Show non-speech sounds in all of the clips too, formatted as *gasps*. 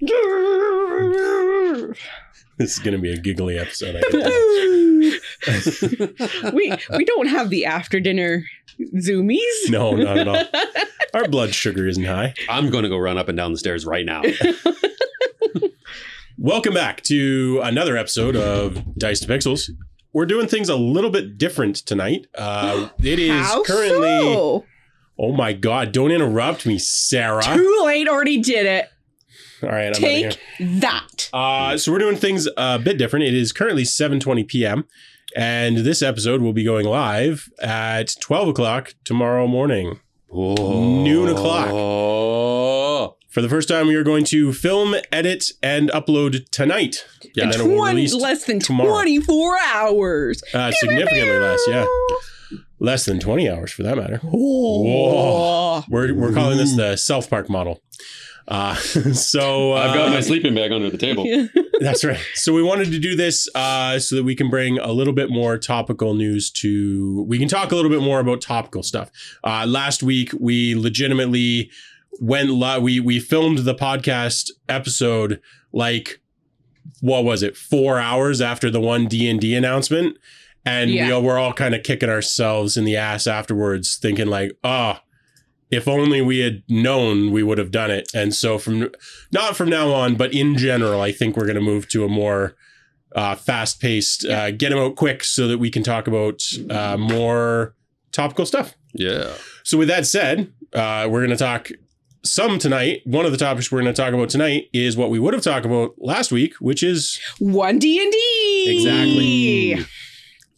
*laughs* This is going to be a giggly episode. I *laughs* we we don't have the after dinner zoomies. no, not at all. *laughs* Our blood sugar isn't high. I'm going to go run up and down the stairs right now. Welcome back to another episode of Dice to Pixels. We're doing things a little bit different tonight. Uh, it is How currently. so? Oh my God! Don't interrupt me, Sarah. Too late. Already did it. All right, I'm outta here. Take that. Uh, so we're doing things a bit different. It is currently 7:20 p.m. and this episode will be going live at 12 o'clock tomorrow morning. Noon o'clock. Oh. For the first time, we are going to film, edit, and upload tonight. Yeah. and then it will be 20, less than tomorrow. 24 hours. uh, significantly less. Yeah, less than 20 hours for that matter. Oh. We're we're calling this the South Park model. Uh, *laughs* so uh, I've got my sleeping bag under the table. *laughs* That's right. So we wanted to do this uh, so that we can bring a little bit more topical news to. We can talk a little bit more about topical stuff. Uh, last week we legitimately went. Li- we we filmed the podcast episode like what was it? Four hours after the one D and D announcement, and we Yeah. all, we're all kind of kicking ourselves in the ass afterwards, thinking like, oh. If only we had known, we would have done it. And so, from not from now on, but in general, I think we're going to move to a more uh, fast paced, uh, get them out quick so that we can talk about uh, more topical stuff. Yeah. So, with that said, uh, we're going to talk some tonight. One of the topics we're going to talk about tonight is what we would have talked about last week, which is One D and D. Exactly.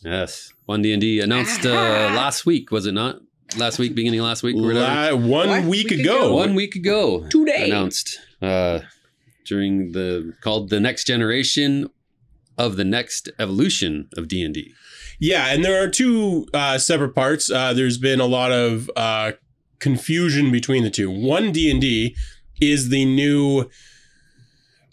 Yes. One D and D announced uh, last week, was it not? Last week, beginning of last week, la- one What? week Week ago. ago. One week ago, Today. announced uh, during the called the next generation of the next evolution of D and D. Yeah, and there are two uh, separate parts. Uh, there's been a lot of uh, confusion between the two. One D and D is the new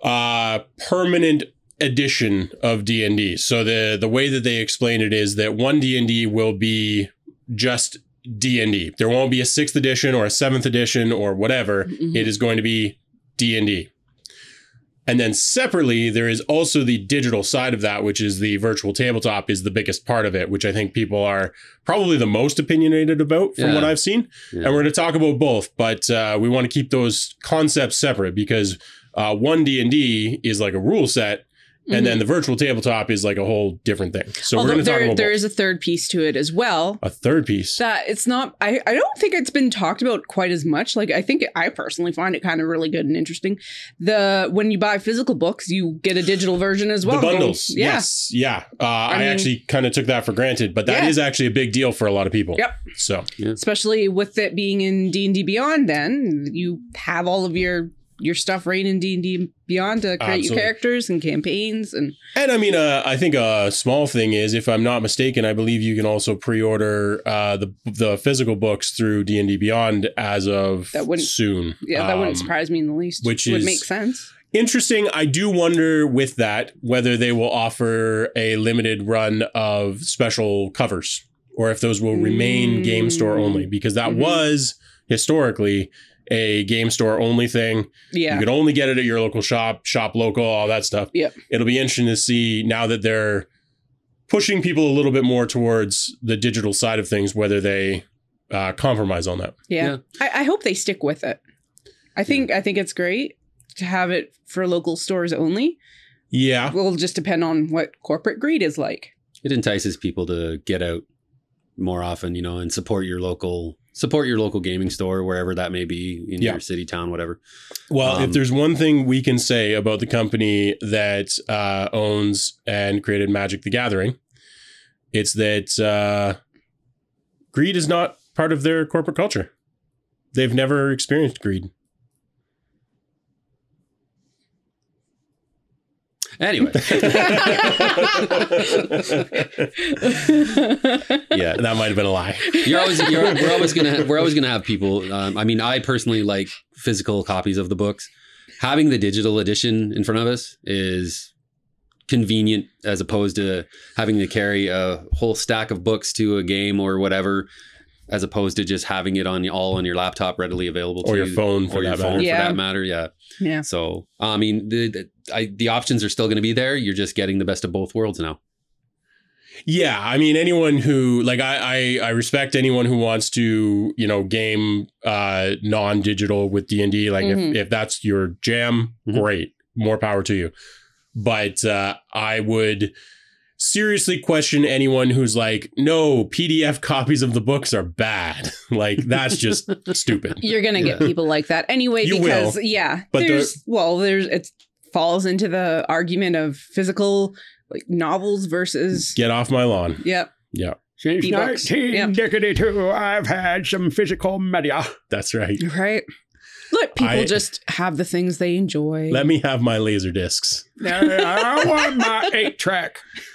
uh, permanent edition of D and D. So the the way that they explain it is that one D and D will be just D and D. There won't be a sixth edition or a seventh edition or whatever. Mhm. It is going to be D and D. And then separately, there is also the digital side of that, which is the virtual tabletop, is the biggest part of it, which I think people are probably the most opinionated about from Yeah. what I've seen. Yeah. And we're going to talk about both, but uh, we want to keep those concepts separate because uh, one D and D is like a rule set, and then the virtual tabletop is like a whole different thing. So we're Mm-hmm. Going to talk there, about there both. is a third piece to it as well. a third piece. That it's not. I, I don't think it's been talked about quite as much. Like I think I personally find it kind of really good and interesting. The when you buy physical books, you get a digital version as well. the bundles, Yeah. yes, yeah. Uh, I, mean- actually kind of took that for granted, but that is Yeah. actually a big deal for a lot of people. Yep. So especially with it being in D and D Beyond. Then you have all of your your stuff right in D and D Beyond to create Absolutely. your characters and campaigns and And I mean, uh, I think a small thing is, if I'm not mistaken, I believe you can also pre-order uh, the the physical books through D and D Beyond as of That wouldn't- soon. yeah, that wouldn't Um, surprise me in the least. which would is- make sense. Interesting. I do wonder with that whether they will offer a limited run of special covers, or if those will remain Mm. game store only, because that Mhm. was historically a game store only thing. Yeah. You can only get it at your local shop, shop local, all that stuff. Yep. It'll be interesting to see now that they're pushing people a little bit more towards the digital side of things, whether they uh, compromise on that. yeah. I, I hope they stick with it. I think I think it's great to have it for local stores only. Yeah. It will just depend on what corporate greed is like. It entices people to get out more often, you know, and support your local support your local gaming store wherever that may be in Yeah. your city, town, whatever. Well, if Um, there's one thing we can say about the company that uh, owns and created Magic the Gathering, it's that uh, greed is not part of their corporate culture. They've never experienced greed. Anyway, *laughs* yeah, that might have been a lie. you're always you're, we're always gonna we're always gonna have people. Um, I mean, I personally like physical copies of the books. Having the digital edition in front of us is convenient as opposed to having to carry a whole stack of books to a game or whatever. As opposed to just having it on all on your laptop readily available to or your you, phone for or your phone matter. Yeah. for that matter. Yeah. Yeah. So I mean, the the, I, the options are still going to be there. You're just getting the best of both worlds now. Yeah, I mean anyone who like I I, I respect anyone who wants to you know game uh non-digital with D and D. Like Mhm. if if that's your jam, Mhm. great, more power to you. But uh, I would seriously question anyone who's like, no, PDF copies of the books are bad. *laughs* like that's just *laughs* stupid. You're gonna get people like that anyway You because will, yeah, but the- well, there's it falls into the argument of physical like novels versus Get off my lawn. yep. Yep. Since E-books. 1992, I've had some physical media. that's right. Right. Let people I- just have the things they enjoy. Let me have my laser discs. I want my eight track. *laughs*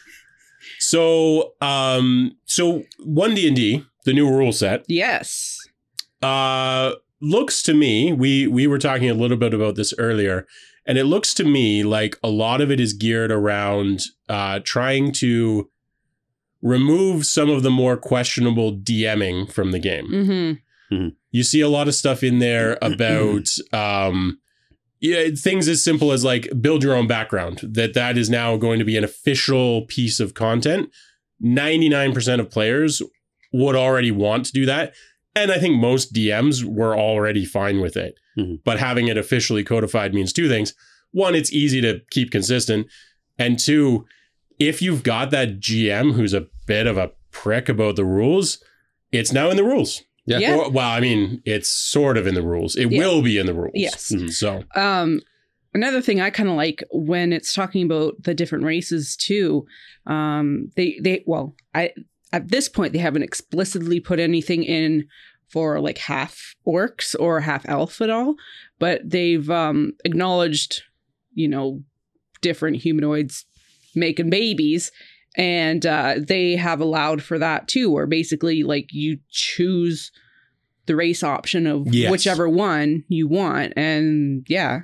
So, um, so one D and D, the new rule set, yes. uh looks to me we we were talking a little bit about this earlier and it looks to me like a lot of it is geared around uh trying to remove some of the more questionable DMing from the game. Mm-hmm. You see a lot of stuff in there about um yeah, things as simple as like build your own background. That that is now going to be an official piece of content. 99% of players would already want to do that. And I think most DMs were already fine with it. Mhm. But having it officially codified means two things. One, it's easy to keep consistent. And two, if you've got that GM who's a bit of a prick about the rules, it's now in the rules. Yeah. Yeah. Or- well, I mean, it's sort of in the rules. It Yeah. will be in the rules. Yes. Mhm. So, Um, another thing I kind of like when it's talking about the different races too. Um, they they well, I at this point they haven't explicitly put anything in for like half orcs or half elf at all, but they've um acknowledged, you know, different humanoids making babies. And uh, they have allowed for that too, where basically, like, you choose the race option of Yes. whichever one you want. And yeah,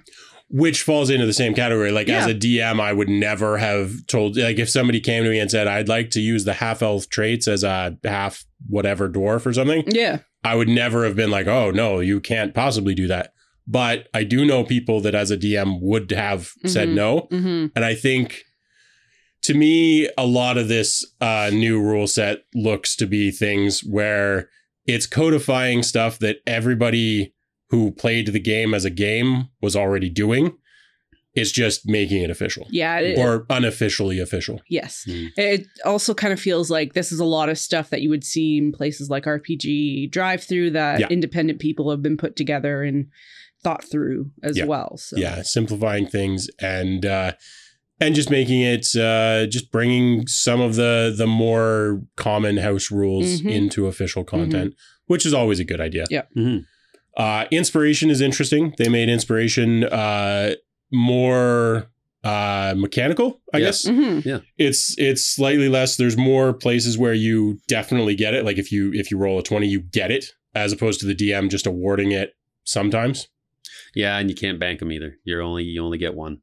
which falls into the same category. Like as a DM, I would never have told, like, if somebody came to me and said, I'd like to use the half elf traits as a half whatever dwarf or something, yeah, I would never have been like, oh, no, you can't possibly do that. But I do know people that as a DM would have said Mhm. no. hmm And I think to me, a lot of this uh, new rule set looks to be things where it's codifying stuff that everybody who played the game as a game was already doing. It's just making it official yeah. it- or unofficially official. yes. Mm. It also kind of feels like this is a lot of stuff that you would see in places like RPG drive through that Yeah. independent people have been put together and thought through as Yeah. well. So Yeah, simplifying things and uh, and just making it uh, just bringing some of the the more common house rules Mhm. into official content, which is always a good idea. Yeah. Mhm. Uh, inspiration is interesting. They made inspiration uh, more uh, mechanical, I Yeah. guess. Mhm. It's it's slightly less. There's more places where you definitely get it. Like if you if you roll a twenty, you get it, as opposed to the DM just awarding it sometimes. Yeah, and you can't bank them either. You're only you only get one.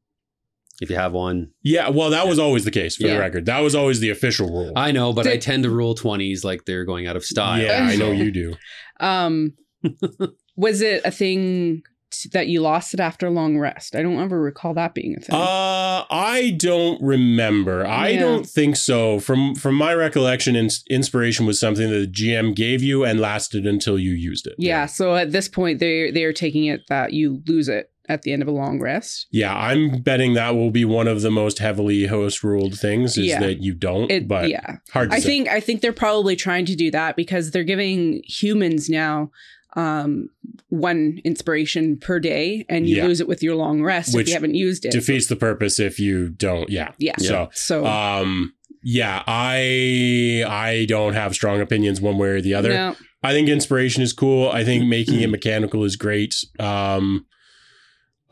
If you have one, Yeah, well, that was always the case for the record. That was always the official rule. I know, but I tend to rule twenties like they're going out of style. Yeah, I know you do. *laughs* Um, *laughs* was it a thing t- that you lost it after a long rest? I don't ever recall that being a thing. Uh, I don't remember. I Yeah. don't think so. From from my recollection, ins- inspiration was something that the GM gave you and lasted until you used it. yeah. So at this point, they they are taking it that you lose it at the end of a long rest. Yeah, I'm betting that will be one of the most heavily host ruled things is Yeah. that you don't. It, but yeah. hard to I say. think I think they're probably trying to do that because they're giving humans now um one inspiration per day and you Yeah. lose it with your long rest if Which you haven't used it. defeats the purpose if you don't. Yeah. yeah. So, So um, yeah, I I don't have strong opinions one way or the other. no, I think inspiration is cool. I think making it mechanical is great. Um,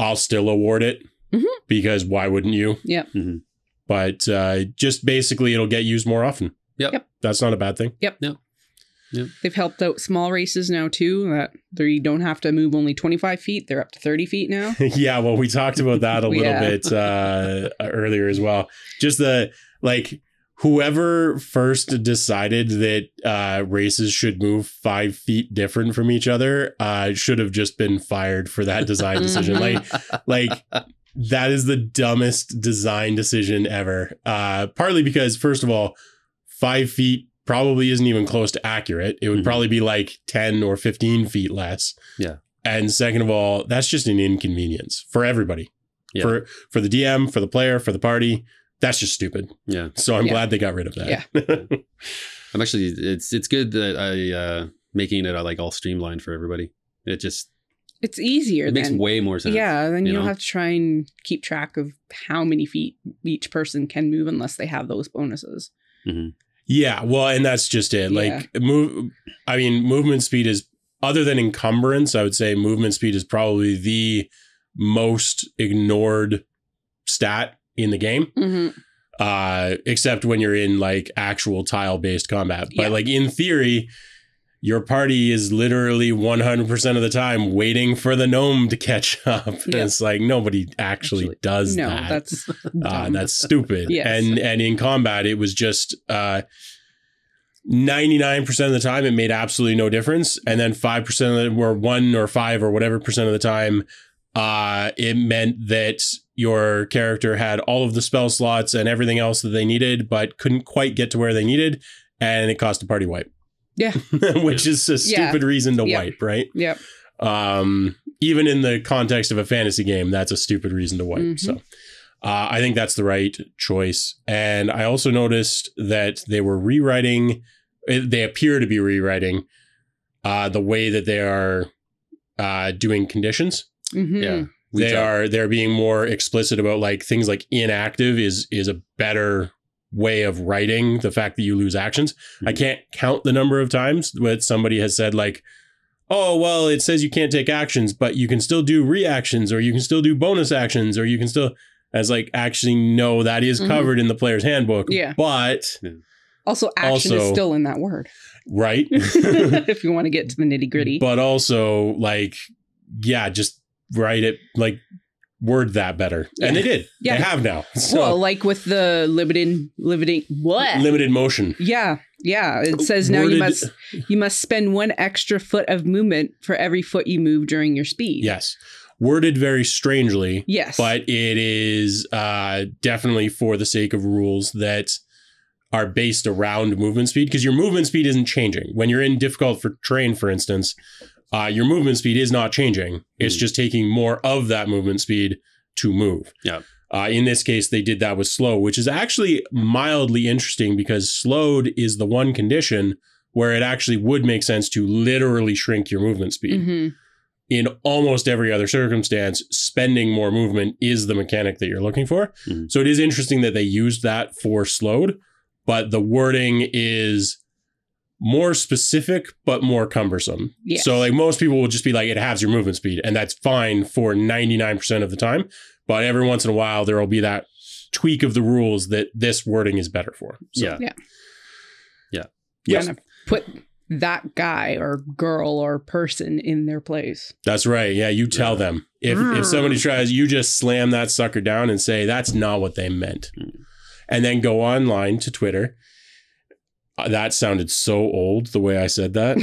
I'll still award it Mhm. because why wouldn't you? Yep. Mhm. But uh, just basically, it'll get used more often. Yep. Yep. That's not a bad thing. Yep. No. Yep. They've helped out small races now too. That they don't have to move only twenty five feet; they're up to thirty feet now. *laughs* yeah, well, we talked about that a *laughs* little Yeah. bit uh, earlier as well. Just the like, whoever first decided that uh, races should move five feet different from each other uh, should have just been fired for that design *laughs* decision. like, like that is the dumbest design decision ever. Uh, partly because, first of all, five feet probably isn't even close to accurate. It would Mhm. probably be like 10 or 15 feet less. Yeah. And second of all, that's just an inconvenience for everybody. Yeah. For for the DM, for the player, for the party. That's just stupid. yeah. So I'm Yeah. glad they got rid of that. Yeah. *laughs* I'm actually it's it's good that I uh making it uh, like all streamlined for everybody. It just It's easier it makes then. way more sense. Yeah, then you, you don't know? have to try and keep track of how many feet each person can move unless they have those bonuses. Yeah, well, and that's just it. Like move I mean, movement speed is other than encumbrance, I would say movement speed is probably the most ignored stat in the game. Mm-hmm. Uh except when you're in like actual tile-based combat. But Yeah. like in theory, your party is literally 100% of the time waiting for the gnome to catch *laughs* up. And Yeah. it's like nobody actually, Actually, does No, that. that's *laughs* Uh, *laughs* that's stupid. Yes. And and in combat, it was just uh, 99% of the time it made absolutely no difference. And then 5% of it were one or five or whatever percent of the time, uh, it meant that your character had all of the spell slots and everything else that they needed, but couldn't quite get to where they needed. And it cost a party wipe. Yeah. *laughs* Which is a Yeah. stupid reason to Yeah. wipe, right? yep. um, even in the context of a fantasy game, that's a stupid reason to wipe. Mhm. So uh, I think that's the right choice. And I also noticed that they were rewriting, eh, they appear to be rewriting uh, the way that they are uh, doing conditions. Hmm Yeah. We they try- are they're being more explicit about like things like inactive is is a better way of writing the fact that you lose actions. I Mhm. can't count the number of times that somebody has said like, "Oh, well, it says you can't take actions, but you can still do reactions or you can still do bonus actions or you can still as like actually no, that is Mhm. covered in the player's handbook." Yeah. But Also, action is Also- still in that word. right? *laughs* if you want to get to the nitty gritty. but also like yeah, just write it like word that better. And they did. Yeah. They have now. So well, like with the limited, limiting what? limited motion. yeah, yeah. It says now Worded- you must you must spend one extra foot of movement for every foot you move during your speed. Yes. Worded very strangely, Yes. but it is uh, definitely for the sake of rules that are based around movement speed because your movement speed isn't changing. When you're in difficult for terrain, for instance, uh, your movement speed is not changing. It's Mm. just taking more of that movement speed to move. Yeah. Uh, in this case, they did that with slow, which is actually mildly interesting because slowed is the one condition where it actually would make sense to literally shrink your movement speed hmm in almost every other circumstance, spending more movement is the mechanic that you're looking for. Mhm. So it is interesting that they used that for slowed, but the wording is more specific but more cumbersome. Yes. So like most people will just be like it halves your movement speed and that's fine for 99% of the time, but every once in a while there will be that tweak of the rules that this wording is better for. So, yeah. yes. Kind of put that guy or girl or person in their place. That's right. Yeah, you tell Yeah. them. If if somebody tries, you just slam that sucker down and say that's not what they meant. Mm. And then go online to Twitter. Uh, that sounded so old the way I said that.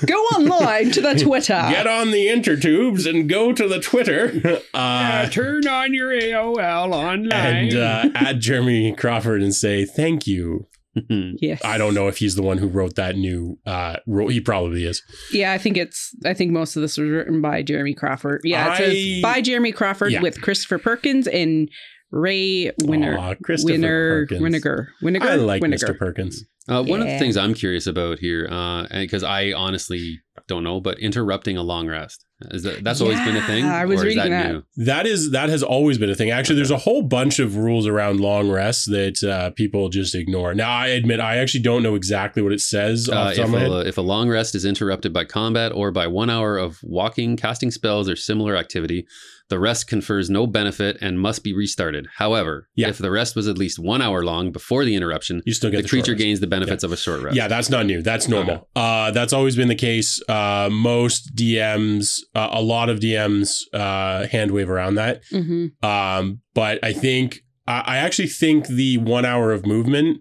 *laughs* Go online to the *laughs* Twitter. Get on the intertubes and go to the Twitter. *laughs* Uh, turn on your AOL online. and uh, add Jeremy Crawford and say thank you. yes. I don't know if he's the one who wrote that new uh rule. He probably is. Yeah, I think it's. I think most of this was written by Jeremy Crawford. Yeah, it I- says by Jeremy Crawford Yeah. with Christopher Perkins and Ray Winner. Aw, Christopher Winner. Perkins. Winnegar. Winnegar. I like Winnegar. Mr. Perkins. Uh, one of the Yeah. things I'm curious about here, uh, because I honestly don't know, but interrupting a long rest is that that's always been a thing. Yeah, I was or is reading that, that. new? That is that has always been a thing. Actually, there's a whole bunch of rules around long rests that uh, people just ignore. Now, I admit I actually don't know exactly what it says Uh, the top if, of my head. a, if a long rest is interrupted by combat or by one hour of walking, casting spells, or similar activity, the rest confers no benefit and must be restarted. However, Yeah. if the rest was at least one hour long before the interruption, You still get the, the, creature gains the benefits of a short rest. Yeah, that's not new. That's normal. Uh, that's always been the case. Uh, most DMs, uh, a lot of DMs, uh, hand wave around that. hmm Um, but I think I I actually think the one hour of movement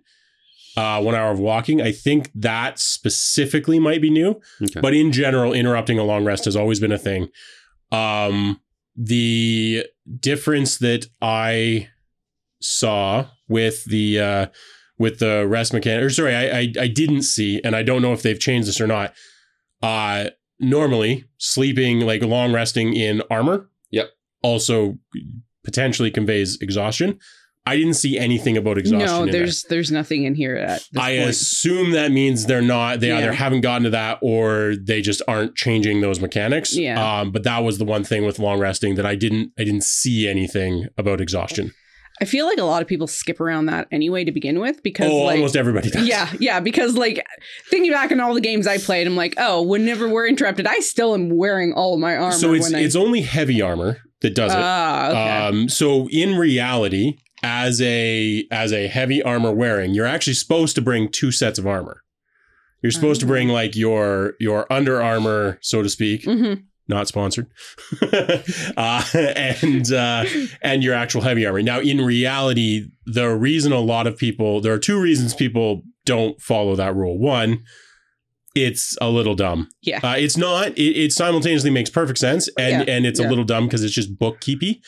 uh, one hour of walking. I think that specifically might be new, Okay. but in general, interrupting a long rest has always been a thing. Um, the difference that I saw with the uh, with the rest mechanic, or sorry, I, I I didn't see, and I don't know if they've changed this or not. Uh, normally sleeping like long resting in armor, Yep. also potentially conveys exhaustion. I didn't see anything about exhaustion. no, in there. there's there's nothing in here at this I point. assume that means they're not. They Yeah. either haven't gotten to that or they just aren't changing those mechanics. Yeah. Um, but that was the one thing with long resting that I didn't. I didn't see anything about exhaustion. I feel like a lot of people skip around that anyway to begin with because Oh, like almost everybody does. yeah, yeah, because like thinking back on all the games I played, I'm like, oh, whenever we're interrupted, I still am wearing all of my armor. So it's I, it's only heavy armor that does it. ah okay. Um, so in reality, as a as a heavy armor wearing, you're actually supposed to bring two sets of armor. You're supposed to Oh. bring like your your under armor, so to speak. Mhm. Not sponsored. *laughs* uh, and uh, and your actual heavy armor. Now, in reality, the reason a lot of people there are two reasons people don't follow that rule. One, it's a little dumb. Yeah. Uh, it's not. It, it simultaneously makes perfect sense, and Yeah, and it's a little dumb because it's just bookkeepy.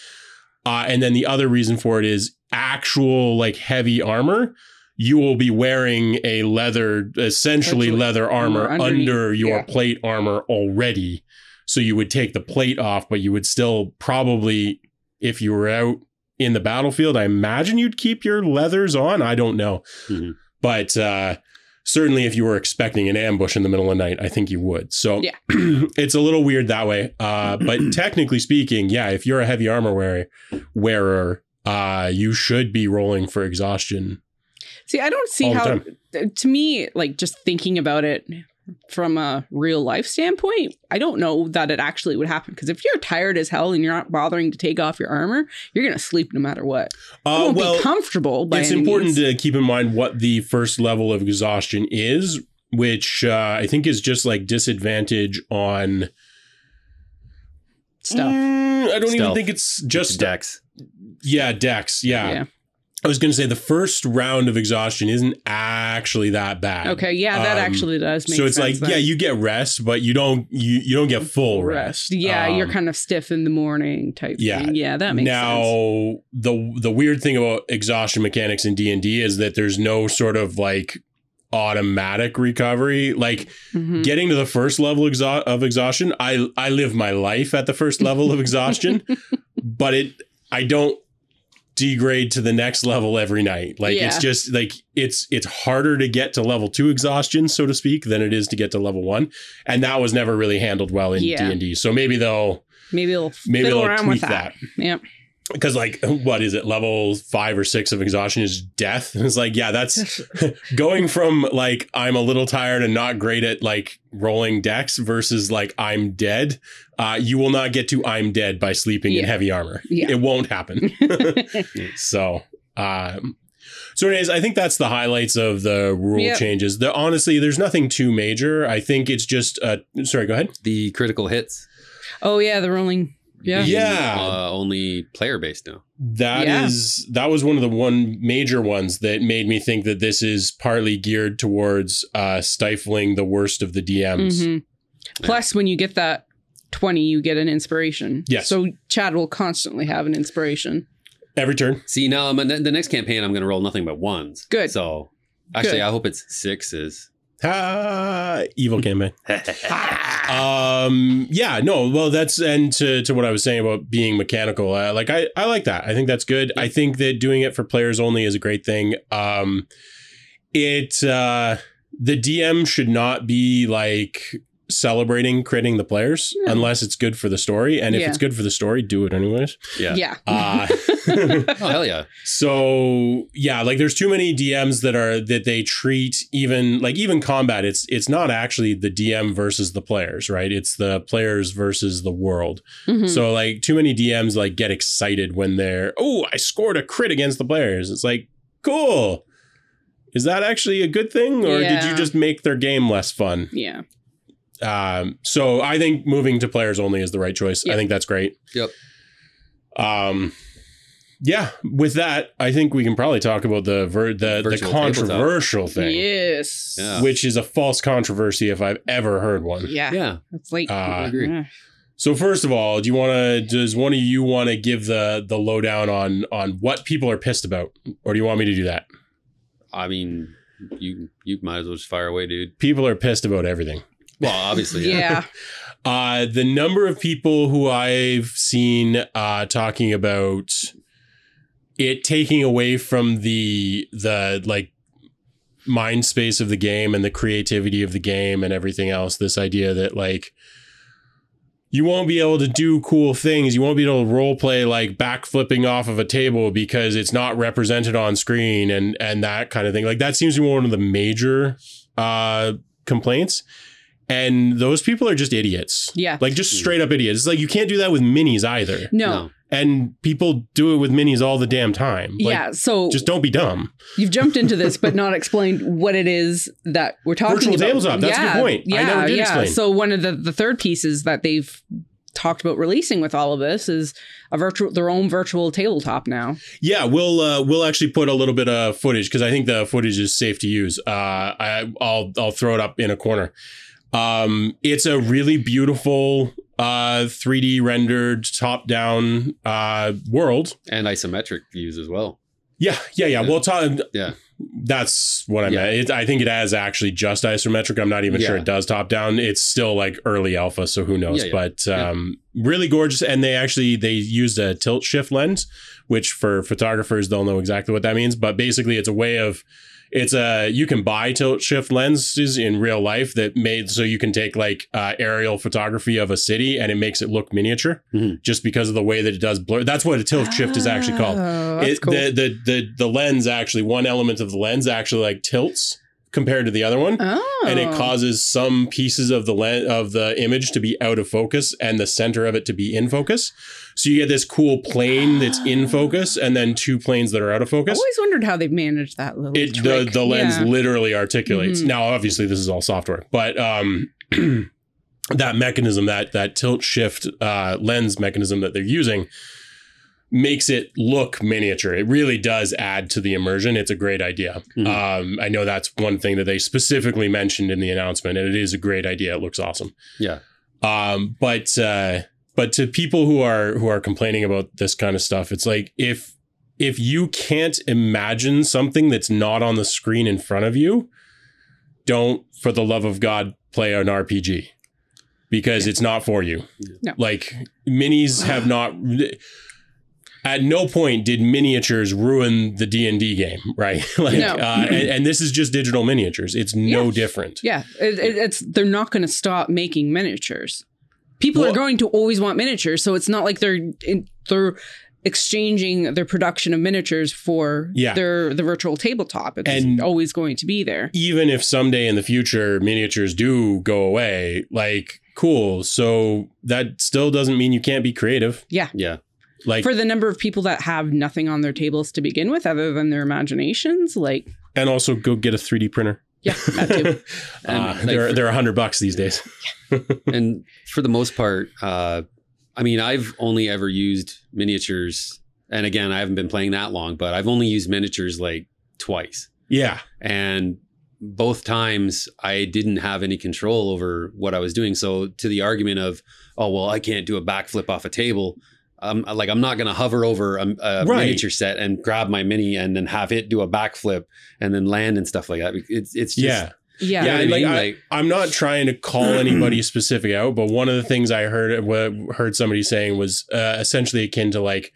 Uh, and then the other reason for it is actual like heavy armor. You will be wearing a leather, essentially leather armor under your yeah. plate armor already. So you would take the plate off, but you would still probably, if you were out in the battlefield, I imagine you'd keep your leathers on. I don't know. Mhm. But uh, certainly if you were expecting an ambush in the middle of the night, I think you would. So Yeah. *clears throat* it's a little weird that way. Uh, *clears throat* but technically speaking, yeah, if you're a heavy armor wearer, wearer uh, you should be rolling for exhaustion. See, I don't see how. To me, like just thinking about it from a real life standpoint, I don't know that it actually would happen. Because if you're tired as hell and you're not bothering to take off your armor, you're gonna sleep no matter what. You Uh, won't well, be comfortable. By it's any important means. to keep in mind what the first level of exhaustion is, which uh, I think is just like disadvantage on stuff. Mm, I don't even think it's just Dex. yeah, Dex. Yeah. Yeah. I was going to say the first round of exhaustion isn't actually that bad. Okay, yeah, that Um, actually does make sense. so it's like yeah, you get rest, but you don't you you don't get full rest. Yeah, you're Um, kind of stiff in the morning type yeah. thing. Yeah, that makes sense. now sense. the the weird thing about exhaustion mechanics in D and D is that there's no sort of like automatic recovery. Like Mhm. getting to the first level exha- of exhaustion, I I live my life at the first level of exhaustion, *laughs* but it I don't degrade to the next level every night. Like it's just like it's it's harder to get to level 2 exhaustion so to speak than it is to get to level 1 and that was never really handled well in Yeah. D&D. So maybe they'll Maybe they'll maybe they'll around tweak with that. that. Yep. Because like what is it level 5 or 6 of exhaustion is death. And it's like yeah, that's *laughs* going from like I'm a little tired and not great at like rolling Dex versus like I'm dead. Uh, you will not get to I'm dead by sleeping in heavy armor. Yeah. It won't happen. *laughs* *laughs* so, um, so anyways, I think that's the highlights of the rule Yep. changes. The honestly, there's nothing too major. I think it's just uh, sorry. Go ahead. The critical hits. oh yeah, the rolling. Yeah. being, Yeah. Uh, only player based now. That is Yeah. that was one of the one major ones that made me think that this is partly geared towards uh, stifling the worst of the DMs. Mhm. Plus, when you get that twenty, you get an inspiration. Yes. So Chad will constantly have an inspiration. Every turn. See, now I'm, the next campaign, I'm going to roll nothing but ones. Good. So actually, Good. I hope it's sixes. Ah, evil campaign. *laughs* um yeah no well that's and to, to what i was saying about being mechanical uh, like i i like that. I think that's good. I think that doing it for players only is a great thing. Um it uh the dm should not be like celebrating creating the players No. unless it's good for the story and if Yeah. it's good for the story do it anyways Yeah. Yeah. uh *laughs* Oh, hell yeah. so yeah, like there's too many DMs that are that they treat even like even combat. It's it's not actually the DM versus the players, right? It's the players versus the world. Mhm. So like too many DMs like get excited when they're oh I scored a crit against the players. It's like cool. Is that actually a good thing, or did you just make their game less fun? yeah. Um, so I think moving to players only is the right choice. I think that's great. Yep. Um, yeah, with that, I think we can probably talk about the ver- the, the controversial thing, Yes. Yeah. which is a false controversy if I've ever heard one. Yeah. Yeah, It's like Uh, I agree. yeah. So first of all, do you want to? Does one of you want to give the the lowdown on on what people are pissed about, or do you want me to do that? I mean, you you might as well just fire away, dude. People are pissed about everything. Well, obviously, yeah. yeah. *laughs* Uh, the number of people who I've seen uh, talking about it taking away from the the like mind space of the game and the creativity of the game and everything else. This idea that like you won't be able to do cool things. You won't be able to role play like backflipping off of a table because it's not represented on screen and and that kind of thing. Like that seems to be one of the major uh complaints. And those people are just idiots. Yeah. Like just straight up idiots. It's like you can't do that with minis either. No. And people do it with minis all the damn time. Like, yeah. So Just don't be dumb. you've jumped into this, but not explained what it is that we're talking Virtual about. tabletop, that's a good yeah, point. I Yeah, never did yeah. explain. So one of the the third pieces that they've talked about releasing with all of this is a virtual their own virtual tabletop now. Yeah, we'll uh, we'll actually put a little bit of footage because I think the footage is safe to use. Uh, I I'll I'll throw it up in a corner. Um, it's a really beautiful uh 3D rendered top down uh world. and isometric views as well. Yeah, yeah, yeah. Yeah. Well, ta- Yeah. that's what I Yeah. meant. It, I think it has actually just isometric. I'm not even sure it does top down. It's still like early alpha, so who knows? Yeah, yeah. But Yeah. um, really gorgeous. And they actually they used a tilt shift lens, which for photographers they'll know exactly what that means. But basically, it's a way of it's a you can buy tilt shift lenses in real life that made so you can take like uh, aerial photography of a city and it makes it look miniature Mhm. just because of the way that it does blur. That's what a tilt shift is actually called Oh, it, cool. the, the the the lens actually one element of the lens actually like tilts compared to the other one oh. and it causes some pieces of the lens of the image to be out of focus and the center of it to be in focus so you get this cool plane that's in focus and then two planes that are out of focus. I always wondered how they've managed that little it the, trick. the lens Yeah. literally articulates Mhm. now obviously this is all software but um *clears throat* that mechanism that that tilt shift uh lens mechanism that they're using makes it look miniature. It really does add to the immersion. It's a great idea. Mhm. um i know that's one thing that they specifically mentioned in the announcement and it is a great idea. It looks awesome. Yeah. um but uh but to people who are who are complaining about this kind of stuff it's like if if you can't imagine something that's not on the screen in front of you don't for the love of god play an rpg because it's not for you. No. like minis have not at no point did miniatures ruin the d&d game right *laughs* like No. uh, and, and this is just digital miniatures it's no Yeah. different Yeah, it, it, it's they're not going to stop making miniatures. People Well- are going to always want miniatures, so it's not like they're in, they're exchanging their production of miniatures for Yeah. their the virtual tabletop. It's And- always going to be there. even if someday in the future miniatures do go away, like cool. So that still doesn't mean you can't be creative. Yeah. Yeah. Like For the number of people that have nothing on their tables to begin with other than their imaginations, like and also go get a 3D printer. yeah, that too. *laughs* And, uh, like, they're for- they're a hundred bucks these days. and for the most part, uh, I mean, I've only ever used miniatures, and again, I haven't been playing that long, but I've only used miniatures like twice, Yeah. and both times I didn't have any control over what I was doing. So to the argument of, oh well, I can't do a backflip off a table. I'm like I'm not going to hover over a, a Right. miniature set and grab my mini and then have it do a backflip and then land and stuff like that. It's it's just, yeah. Yeah. You know Yeah, I like, mean? I- Like- I'm not trying to call *clears throat* anybody specific out, but one of the things I heard what heard somebody saying was uh, essentially akin to like,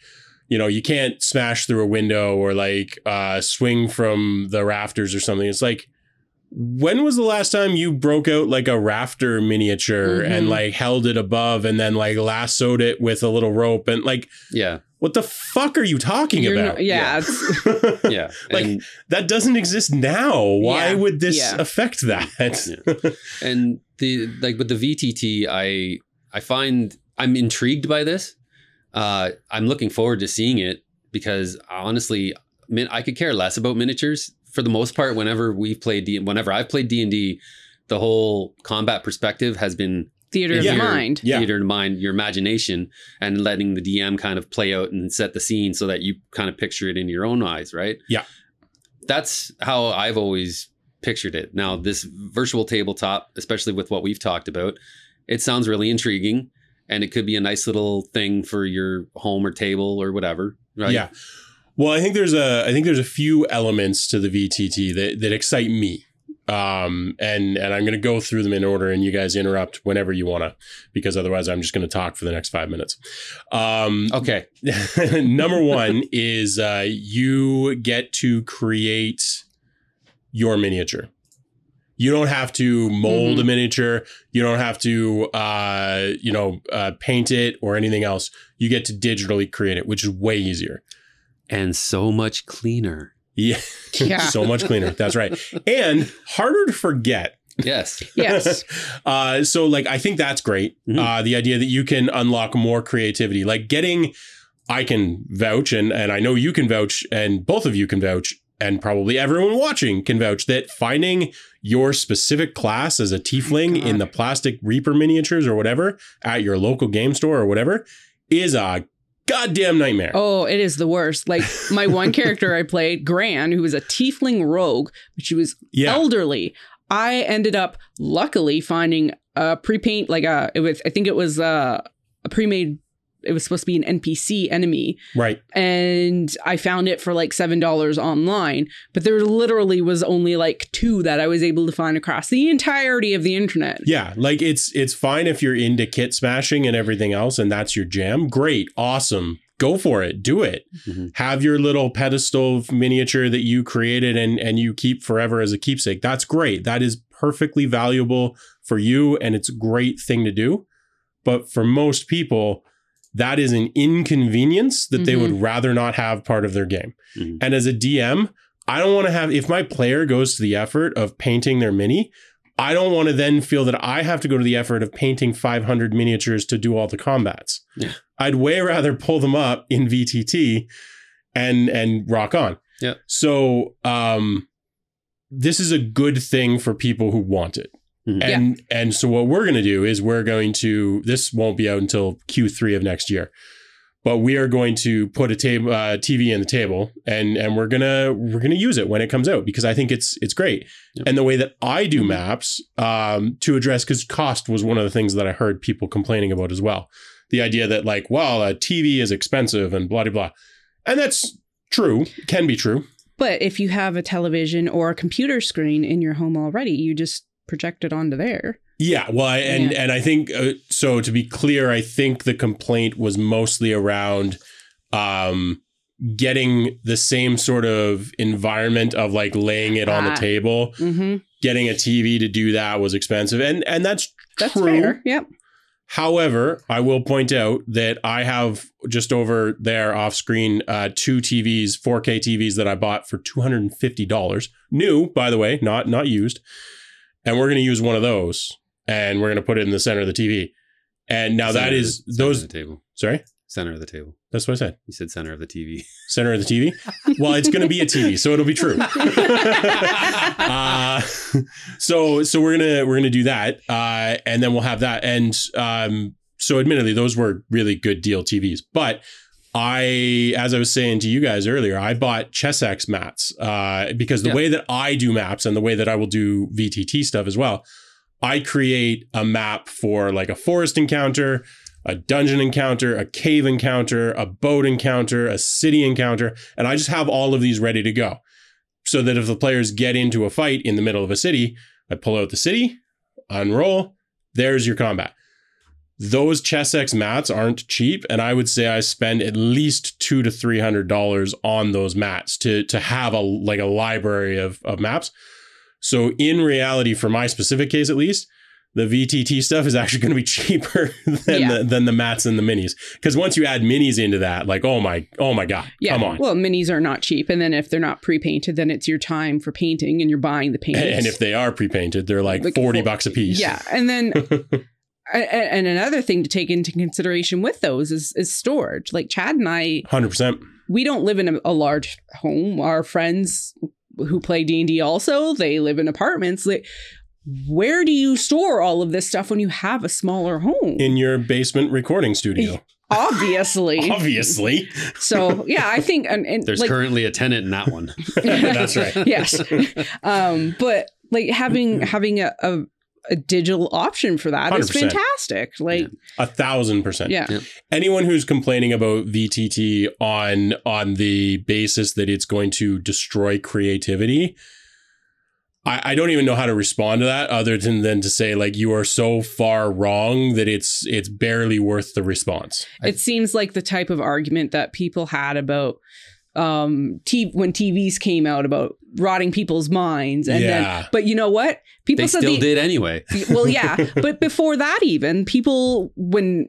you know, you can't smash through a window or like uh, swing from the rafters or something. It's like, when was the last time you broke out like a rafter miniature Mhm. and like held it above and then like lassoed it with a little rope and like, yeah, what the fuck are you talking You're about? no- yeah, it's- *laughs* yeah. Like, and that doesn't exist now. Why Yeah. would this Yeah. affect that? and the like with the VTT, I I find I'm intrigued by this. Uh, I'm looking forward to seeing it because honestly, min- I could care less about miniatures for the most part. Whenever we've played, D- whenever I've played D and D, the whole combat perspective has been theater of Yeah. the mind. Yeah. theater of mind, your imagination, and letting the DM kind of play out and set the scene so that you kind of picture it in your own eyes, right? Yeah. That's how I've always pictured it. Now, this virtual tabletop, especially with what we've talked about, it sounds really intriguing and it could be a nice little thing for your home or table or whatever, right? Yeah. Well, I think there's a I think there's a few elements to the VTT that that excite me. Um, and and I'm going to go through them in order, and you guys interrupt whenever you want to, because otherwise I'm just going to talk for the next five minutes. Um, Okay. *laughs* number one is uh, you get to create your miniature. You don't have to mold a miniature. You don't have to, uh, you know, uh, paint it or anything else. You get to digitally create it, which is way easier. And so much cleaner. Yeah, Yeah. *laughs* so much cleaner. That's right, and harder to forget. Yes. Yes. *laughs* uh, so like I think that's great. Mhm. Uh, the idea that you can unlock more creativity, like getting, I can vouch, and and I know you can vouch, and both of you can vouch, and probably everyone watching can vouch that finding your specific class as a tiefling God. in the plastic Reaper miniatures or whatever at your local game store or whatever is a goddamn nightmare. Oh, it is the worst. Like my one *laughs* character I played, Gran, who was a tiefling rogue, but she was yeah, elderly. I ended up luckily finding a pre-paint, like a it was I think it was uh, a pre-made. It was supposed to be an NPC enemy, right. and I found it for like seven dollars online. But there literally was only like two that I was able to find across the entirety of the internet. Yeah, like it's it's fine if you're into kit smashing and everything else and that's your jam. Great, awesome. Go for it. Do it. Mhm. Have your little pedestal miniature that you created and and you keep forever as a keepsake. That's great. That is perfectly valuable for you and it's a great thing to do. But for most people, that is an inconvenience that they would rather not have part of their game. Mhm. And as a DM, I don't want to have, if my player goes to the effort of painting their mini, I don't want to then feel that I have to go to the effort of painting 500 miniatures to do all the combats. Yeah. I'd way rather pull them up in VTT and and rock on. Yeah. So um this is a good thing for people who want it. Mhm. And and so what we're going to do is we're going to this won't be out until Q3 of next year. But we are going to put a table uh, TV in the table and and we're going to we're going to use it when it comes out because I think it's it's great. Yep. And the way that I do Mhm. maps um to address cuz cost was one of the things that I heard people complaining about as well. The idea that like well a TV is expensive and blah blah blah. And that's true, can be true. But if you have a television or a computer screen in your home already, you just project it onto there. Yeah, well, I, and Yeah. and I think uh, so. To be clear, I think the complaint was mostly around um, getting the same sort of environment of like laying it on the Ah. table. Mm-hmm. Getting a TV to do that was expensive, and and that's That's true. fair. Yep. However, I will point out that I have just over there off screen uh, two TVs, 4K TVs that I bought for two hundred and fifty dollars, new by the way, not not used. And we're going to use one of those, and we're going to put it in the center of the TV. And now that Center of is the- those. of the table. Sorry, Center of the table. that's what I said. You said center of the TV. Center of the TV. *laughs* Well, it's going to be a TV, so it'll be true. *laughs* uh, so so we're gonna we're gonna do that, uh, and then we'll have that. And um, so, admittedly, those were really good deal TVs, but. I, as I was saying to you guys earlier, I bought Chessex mats uh, because the Yeah. way that I do maps and the way that I will do VTT stuff as well, I create a map for like a forest encounter, a dungeon encounter, a cave encounter, a boat encounter, a city encounter, and I just have all of these ready to go. So that if the players get into a fight in the middle of a city, I pull out the city, unroll, there's your combat. Those Chessex mats aren't cheap, and I would say I spend at least two to three hundred dollars on those mats to to have a like a library of, of maps. So in reality, for my specific case at least, the VTT stuff is actually going to be *laughs* cheaper than Yeah. the than the mats and the minis. Because once you add minis into that, like oh my oh my god, Yeah. come on. Well, minis are not cheap, and then if they're not pre-painted, then it's your time for painting, and you're buying the paint. *laughs* and if they are pre-painted, they're like, Like forty bucks a piece. Yeah, and then *laughs* and another thing to take into consideration with those is is storage. Like Chad and I, hundred percent. we don't live in a, a large home. Our friends who play D and D also they live in apartments. Like where do you store all of this stuff when you have a smaller home? In your basement recording studio. *laughs* Obviously. *laughs* Obviously. so yeah, I think and, and There's like, currently a tenant in that one. *laughs* That's right. yes. Um, but like having having a, a, a digital option for that is 100%. fantastic. Like A thousand percent. yeah. Yeah. Anyone who's complaining about VTT on on the basis that it's going to destroy creativity, I, I don't even know how to respond to that other than than to say like you are so far wrong that it's it's barely worth the response. I- it seems like the type of argument that people had about um t- when TVs came out about rotting people's minds and Yeah. then but you know what people they said still the, did anyway. *laughs* well yeah *laughs* but before that even people when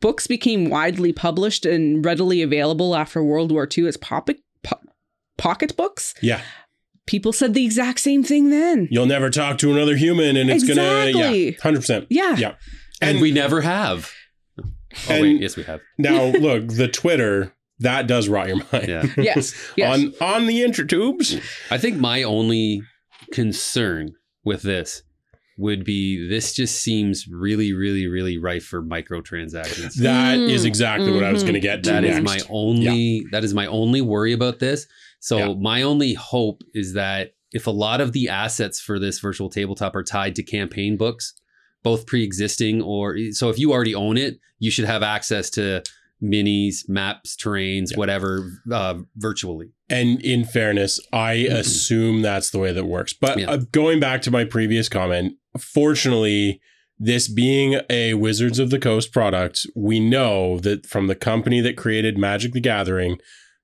books became widely published and readily available after World War II as pocket po- pocket books Yeah. people said the exact same thing then You'll never talk to another human and it's gonna yeah, hundred percent. yeah Yeah. And, we never have. Oh, And- wait. Yes, we have. Now *laughs* look, the Twitter, that does rot your mind. Yeah. *laughs* yes yes On on the intertubes. I think my only concern with this would be this just seems really, really, really rife for microtransactions. That Mm, is exactly what I was going to get to That is next. my only that is my only worry about this. So Yeah. my only hope is that if a lot of the assets for this virtual tabletop are tied to campaign books, both pre-existing or so if you already own it, you should have access to minis, maps, terrains, Yeah. whatever uh, virtually. And in fairness, I assume that's the way that works. But Yeah. uh, going back to my previous comment, fortunately, this being a Wizards of the Coast product, we know that from the company that created Magic the Gathering,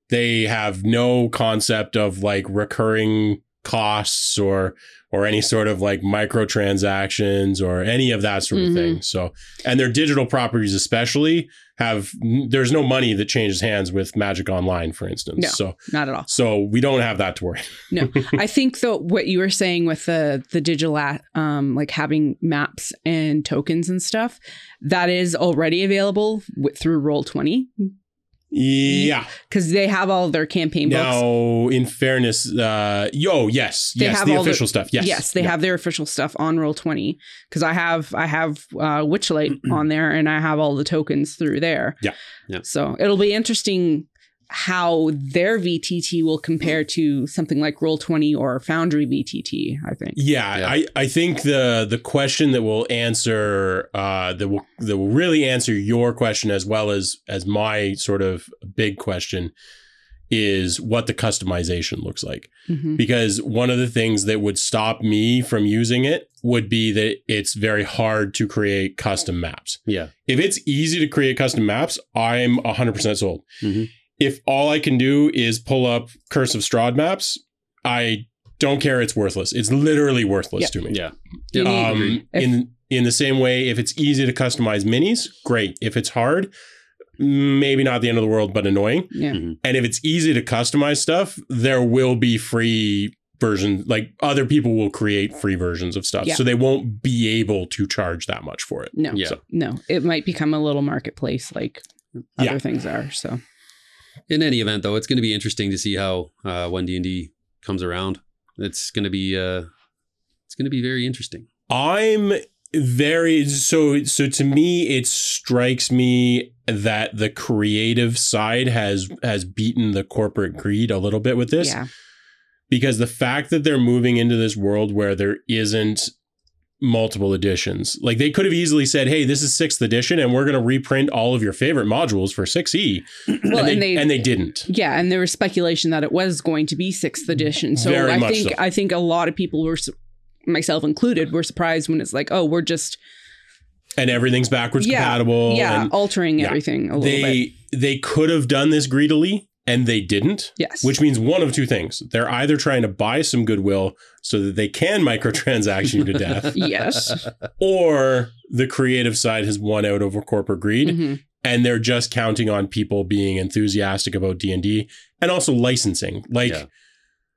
they have no concept of like recurring costs or or any sort of like microtransactions or any of that sort of Mhm. thing. So, and their digital properties especially have there's no money that changes hands with Magic Online, for instance. No. So not at all so we don't have that to worry. No, *laughs* I think though what you were saying with the the digital um like having maps and tokens and stuff that is already available with, through Roll Twenty Yeah. because they have all their campaign books. Now, in fairness, uh, yo, yes, They yes, have the all the- official stuff. Yes, Yes, they Yeah. have their official stuff on Roll Twenty because I have I have uh, Witchlight *clears throat* on there and I have all the tokens through there. Yeah. Yeah. So it'll be interesting how their VTT will compare to something like Roll Twenty or Foundry VTT. I think. Yeah, Yeah. I, I think the the question that will answer uh that will that will really answer your question as well as as my sort of big question is what the customization looks like. Mhm. Because one of the things that would stop me from using it would be that it's very hard to create custom maps. Yeah. If it's easy to create custom maps, I'm 100% sold. Mhm. If all I can do is pull up Curse of Strahd maps, I don't care. It's worthless. It's literally worthless Yeah. to me. Yeah. You Yeah. need- I Um, agree. If- in in the same way, if it's easy to customize minis, great. If it's hard, maybe not the end of the world, but annoying. Yeah. And if it's easy to customize stuff, there will be free versions. Like other people will create free versions of stuff, Yeah. so they won't be able to charge that much for it. No. Yeah. So- No. It might become a little marketplace like other Yeah. things are. So. In any event, though, it's going to be interesting to see how uh, One D and D comes around. It's going to be uh, it's going to be very interesting. I'm very so so to me it strikes me that the creative side has has beaten the corporate greed a little bit with this Yeah. because the fact that they're moving into this world where there isn't multiple editions like they could have easily said hey this is sixth edition and we're going to reprint all of your favorite modules for 6e *clears throat* Well, and, they, and they and they didn't Yeah, and there was speculation that it was going to be sixth edition. So Very I think so. I think a lot of people were, myself included, were surprised when it's like, oh, we're just and everything's backwards Yeah, compatible yeah and altering yeah. everything a little bit. they they could have done this greedily and they didn't Yes, which means one of two things. They're either trying to buy some goodwill so that they can *laughs* microtransaction you to death, *laughs* yes, or the creative side has won out over corporate greed Mhm. and they're just counting on people being enthusiastic about D&D and also licensing. Like Yeah.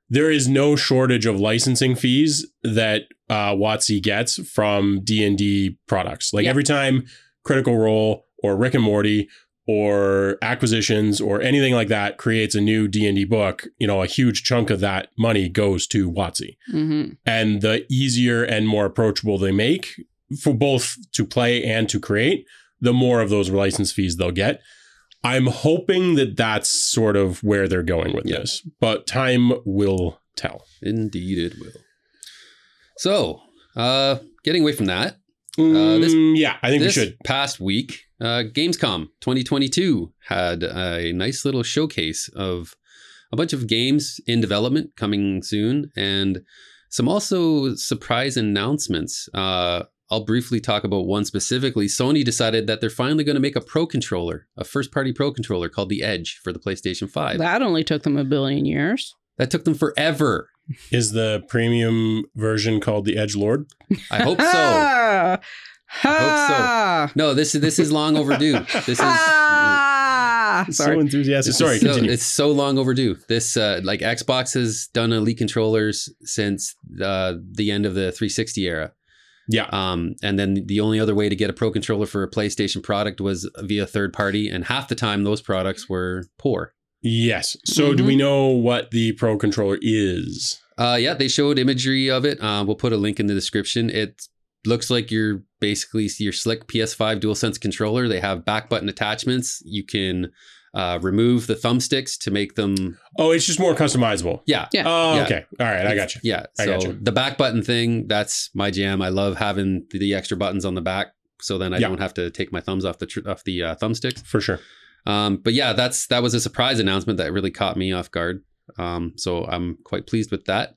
there is no shortage of licensing fees that uh WotC gets from D&D products. Like Yeah. every time Critical Role or Rick and Morty or acquisitions or anything like that creates a new D&D book, you know, a huge chunk of that money goes to WotC. hmm And the easier and more approachable they make for both to play and to create, the more of those license fees they'll get. I'm hoping that that's sort of where they're going with Yeah. this, but time will tell. Indeed, it will. So, uh, getting away from that, Uh, this- Mm, yeah, I think this we should. past week, uh, Gamescom 2022 had a nice little showcase of a bunch of games in development coming soon, and some also surprise announcements. Uh, I'll briefly talk about one specifically. Sony decided that they're finally going to make a pro controller, a first party pro controller called the Edge for the PlayStation 5. That, That only took them a billion years. That took them forever. Is the premium version called the Edge Lord? I hope so. *laughs* Ha! hope No, this is this is long overdue. This is Ah! So enthusiastic. Sorry, so, continue. It's so long overdue. This uh, like Xbox has done Elite controllers since uh, the end of the 360 era. yeah. Um, and then the only other way to get a pro controller for a PlayStation product was via third party, and half the time those products were poor. Yes. So do Mhm. we know what the Pro controller is? Uh, yeah, they showed imagery of it. Uh, we'll put a link in the description. It looks like your basically your slick PS5 DualSense controller. They have back button attachments. You can uh, remove the thumbsticks to make them. Oh, it's just more customizable. Yeah, Yeah. Oh, Yeah. okay. All right, I got you. Yeah. I So gotcha. the back button thing, that's my jam. I love having the, the extra buttons on the back, so then I Yeah. don't have to take my thumbs off the tr- off the uh, thumbsticks. For sure. Um, but yeah, that's that was a surprise announcement that really caught me off guard. Um, so I'm quite pleased with that.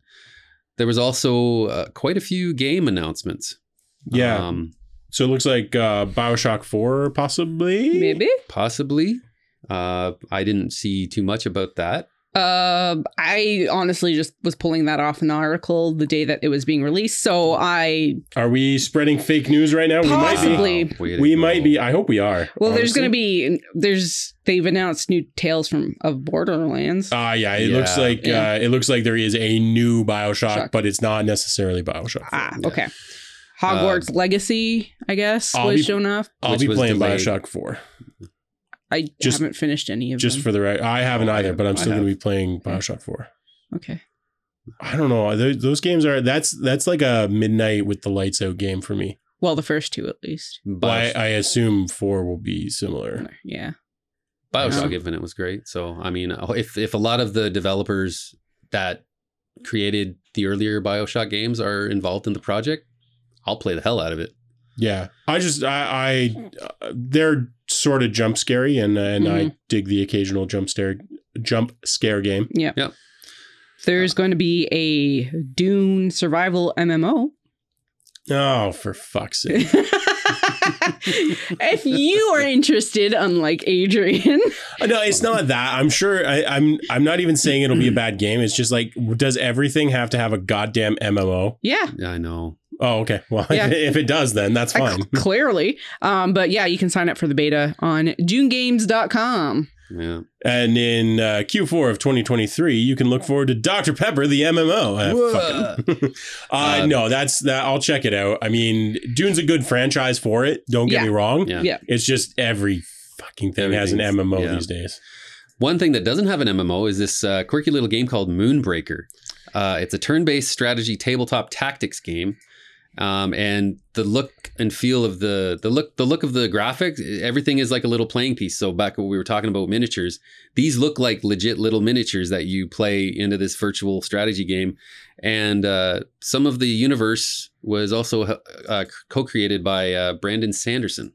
There was also uh, quite a few game announcements. Yeah. Um, so it looks like uh, Bioshock 4, possibly? Maybe. possibly. Uh, I didn't see too much about that. Uh, I honestly just was pulling that off an article the day that it was being released. So I, Are we spreading fake news right now? We might Possibly. be. Wow, way We might be. I hope we are. well, there's going to be, there's, they've announced new tales from, of Borderlands. Ah, yeah. It Yeah. looks like Yeah. uh, it looks like there is a new Bioshock, Shock. but it's not necessarily Bioshock. ah, yeah. okay. Hogwarts Legacy, I guess, I'll was be- shown off. I'll which be playing delayed. Bioshock 4. I Just- haven't finished any of Just them. for the right. I haven't Oh, I either, have- but I'm still going to be playing Bioshock 4. okay. I don't know. Those, those games are that's that's like a midnight with the lights out game for me. Well, the first two at least. Well, I, I assume 4 will be similar. Yeah. Bioshock Yeah. Infinite was great. So I mean, if if a lot of the developers that created the earlier Bioshock games are involved in the project, I'll play the hell out of it. Yeah, I just I, I uh, they're sort of jump scary, and and Mm-hmm. I dig the occasional jump scare jump scare game. Yeah. Yep. There's going to be a Dune survival MMO. Oh, for fuck's sake! *laughs* if you are interested, unlike Adrian, Uh, no, it's not that. I'm sure. I, I'm I'm not even saying it'll be a bad game. It's just like, does everything have to have a goddamn MMO? yeah, Yeah, I know. Oh, okay. Well, Yeah. *laughs* if it does, then that's I- fine. *laughs* clearly. Um, but yeah, you can sign up for the beta on dunegames.com. Yeah. And in uh, Q4 of 2023, you can look forward to Dr. Pepper, the MMO. Uh, fucking- *laughs* uh, Uh, no, that's that. I'll check it out. I mean, Dune's a good franchise for it. Don't get Yeah. me wrong. Yeah. Yeah. It's just every fucking thing has an MMO yeah. these days. One thing that doesn't have an MMO is this uh, quirky little game called Moonbreaker. Uh, it's a turn-based strategy tabletop tactics game, um, and the look and feel of the the look the look of the graphics, everything is like a little playing piece. So back when we were talking about miniatures, these look like legit little miniatures that you play into this virtual strategy game, and uh, some of the universe was also uh, co-created by uh, Brandon Sanderson.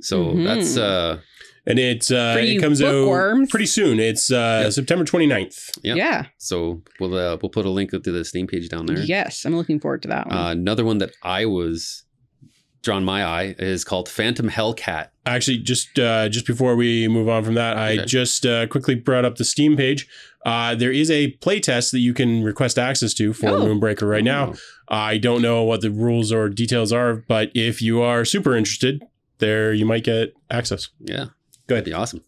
So Mhm. that's uh, And it uh, it you comes out pretty soon. It's uh, Yep. September 29th. Yep. Yeah. So we'll uh, we'll put a link to the Steam page down there. Yes, I'm looking forward to that one. Uh, another one that I was drawn my eye is called Phantom Hellcat. Actually, just uh, just before we move on from that, I just uh, quickly brought up the Steam page. Uh, there is a playtest that you can request access to for Oh. Moonbreaker right now. I don't know what the rules or details are, but if you are super interested, there you might get access. Yeah, Go that'd be awesome.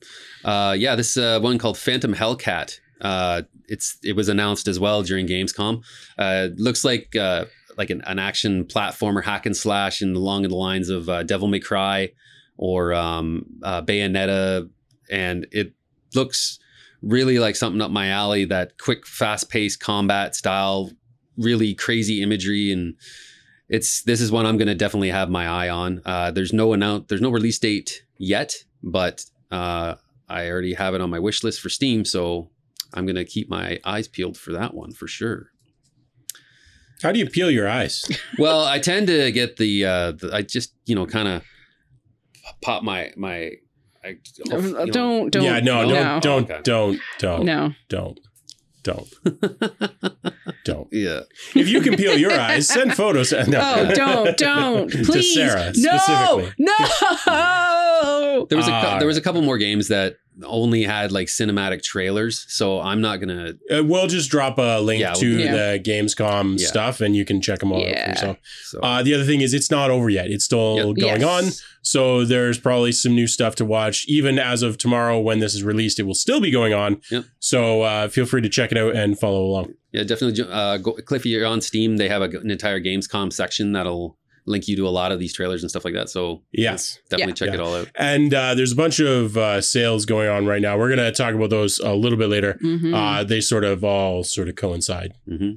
Uh, yeah, this uh, one called Phantom Hellcat. Uh, it's it was announced as well during Gamescom. Uh, looks like uh, like an, an action platformer hack and slash, and along the lines of uh, Devil May Cry or um, Bayonetta, and it looks really like something up my alley. That quick, fast-paced combat style, really crazy imagery, and it's this is one I'm going to definitely have my eye on. Uh, there's no announce, there's no release date yet, but uh, I already have it on my wish list for Steam, so I'm going to keep my eyes peeled for that one for sure. How do you peel your eyes? *laughs* *laughs* well, I tend to get the, uh, the I just you know kind of pop my my. I, you know- don't don't yeah, no, no don't, don't, don't, don't, no don't, don't, *laughs* don't. yeah. If you can peel your eyes, send photos. *laughs* No. oh don't don't *laughs* To please Sarah, no specifically. no There was a Uh, there was a couple more games that only had like cinematic trailers, so I'm not gonna. Uh, we'll just drop a link Yeah, to Yeah. the Gamescom Yeah. stuff, and you can check them all out Yeah. for yourself. So Uh, the other thing is, it's not over yet. It's still Yep. going Yes. on. So there's probably some new stuff to watch. Even as of tomorrow, when this is released, it will still be going on. Yep. So uh, feel free to check it out and follow along. yeah, definitely. jo- Uh, go, Cliffy, you're on Steam. They have a, an entire Gamescom section that'll link you to a lot of these trailers and stuff like that. So Yes. definitely Yeah. check Yeah. it all out. And uh, there's a bunch of uh, sales going on right now. We're going to talk about those a little bit later. Mhm. Uh, they sort of all sort of coincide. hmm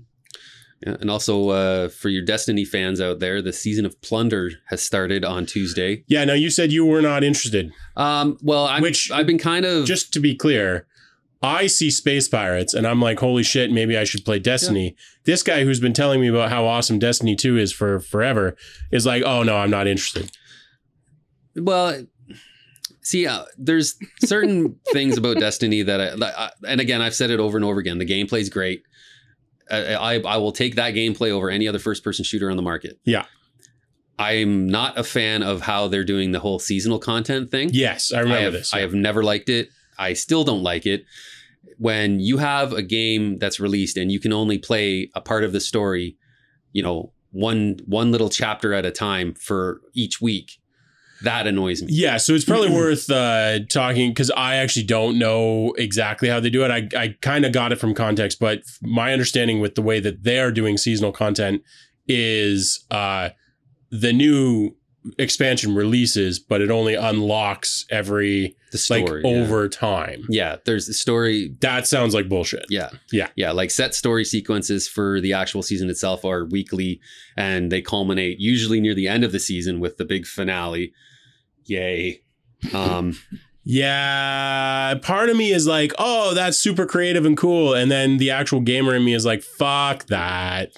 Yeah, and also uh, for your Destiny fans out there, the season of Plunder has started on Tuesday. Yeah. Now you said you were not interested. Um, well, I'm, Which- I've been kind of Just to be clear, I see space pirates and I'm like, holy shit, maybe I should play Destiny. This guy who's been telling me about how awesome Destiny 2 is for forever is like, oh no, I'm not interested. Well, see, uh, there's certain *laughs* things about Destiny that, I, that I, and again, I've said it over and over again. The gameplay's great. I, I, I will take that gameplay over any other first-person shooter on the market. Yeah. I'm not a fan of how they're doing the whole seasonal content thing. Yes, I remember I have, this. I have never liked it. I still don't like it. When you have a game that's released and you can only play a part of the story, you know, one one little chapter at a time for each week, that annoys me. Yeah, so it's probably *clears throat* worth uh, talking because I actually don't know exactly how they do it. I, I kind of got it from context, but my understanding with the way that they are doing seasonal content is uh, the new expansion releases, but it only unlocks every The like yeah. over time. Yeah, there's the story. That sounds like bullshit. Yeah, Yeah. yeah. Like set story sequences for the actual season itself are weekly, and they culminate usually near the end of the season with the big finale. Yay! Um, *laughs* Yeah, part of me is like, oh, that's super creative and cool, and then the actual gamer in me is like, fuck that.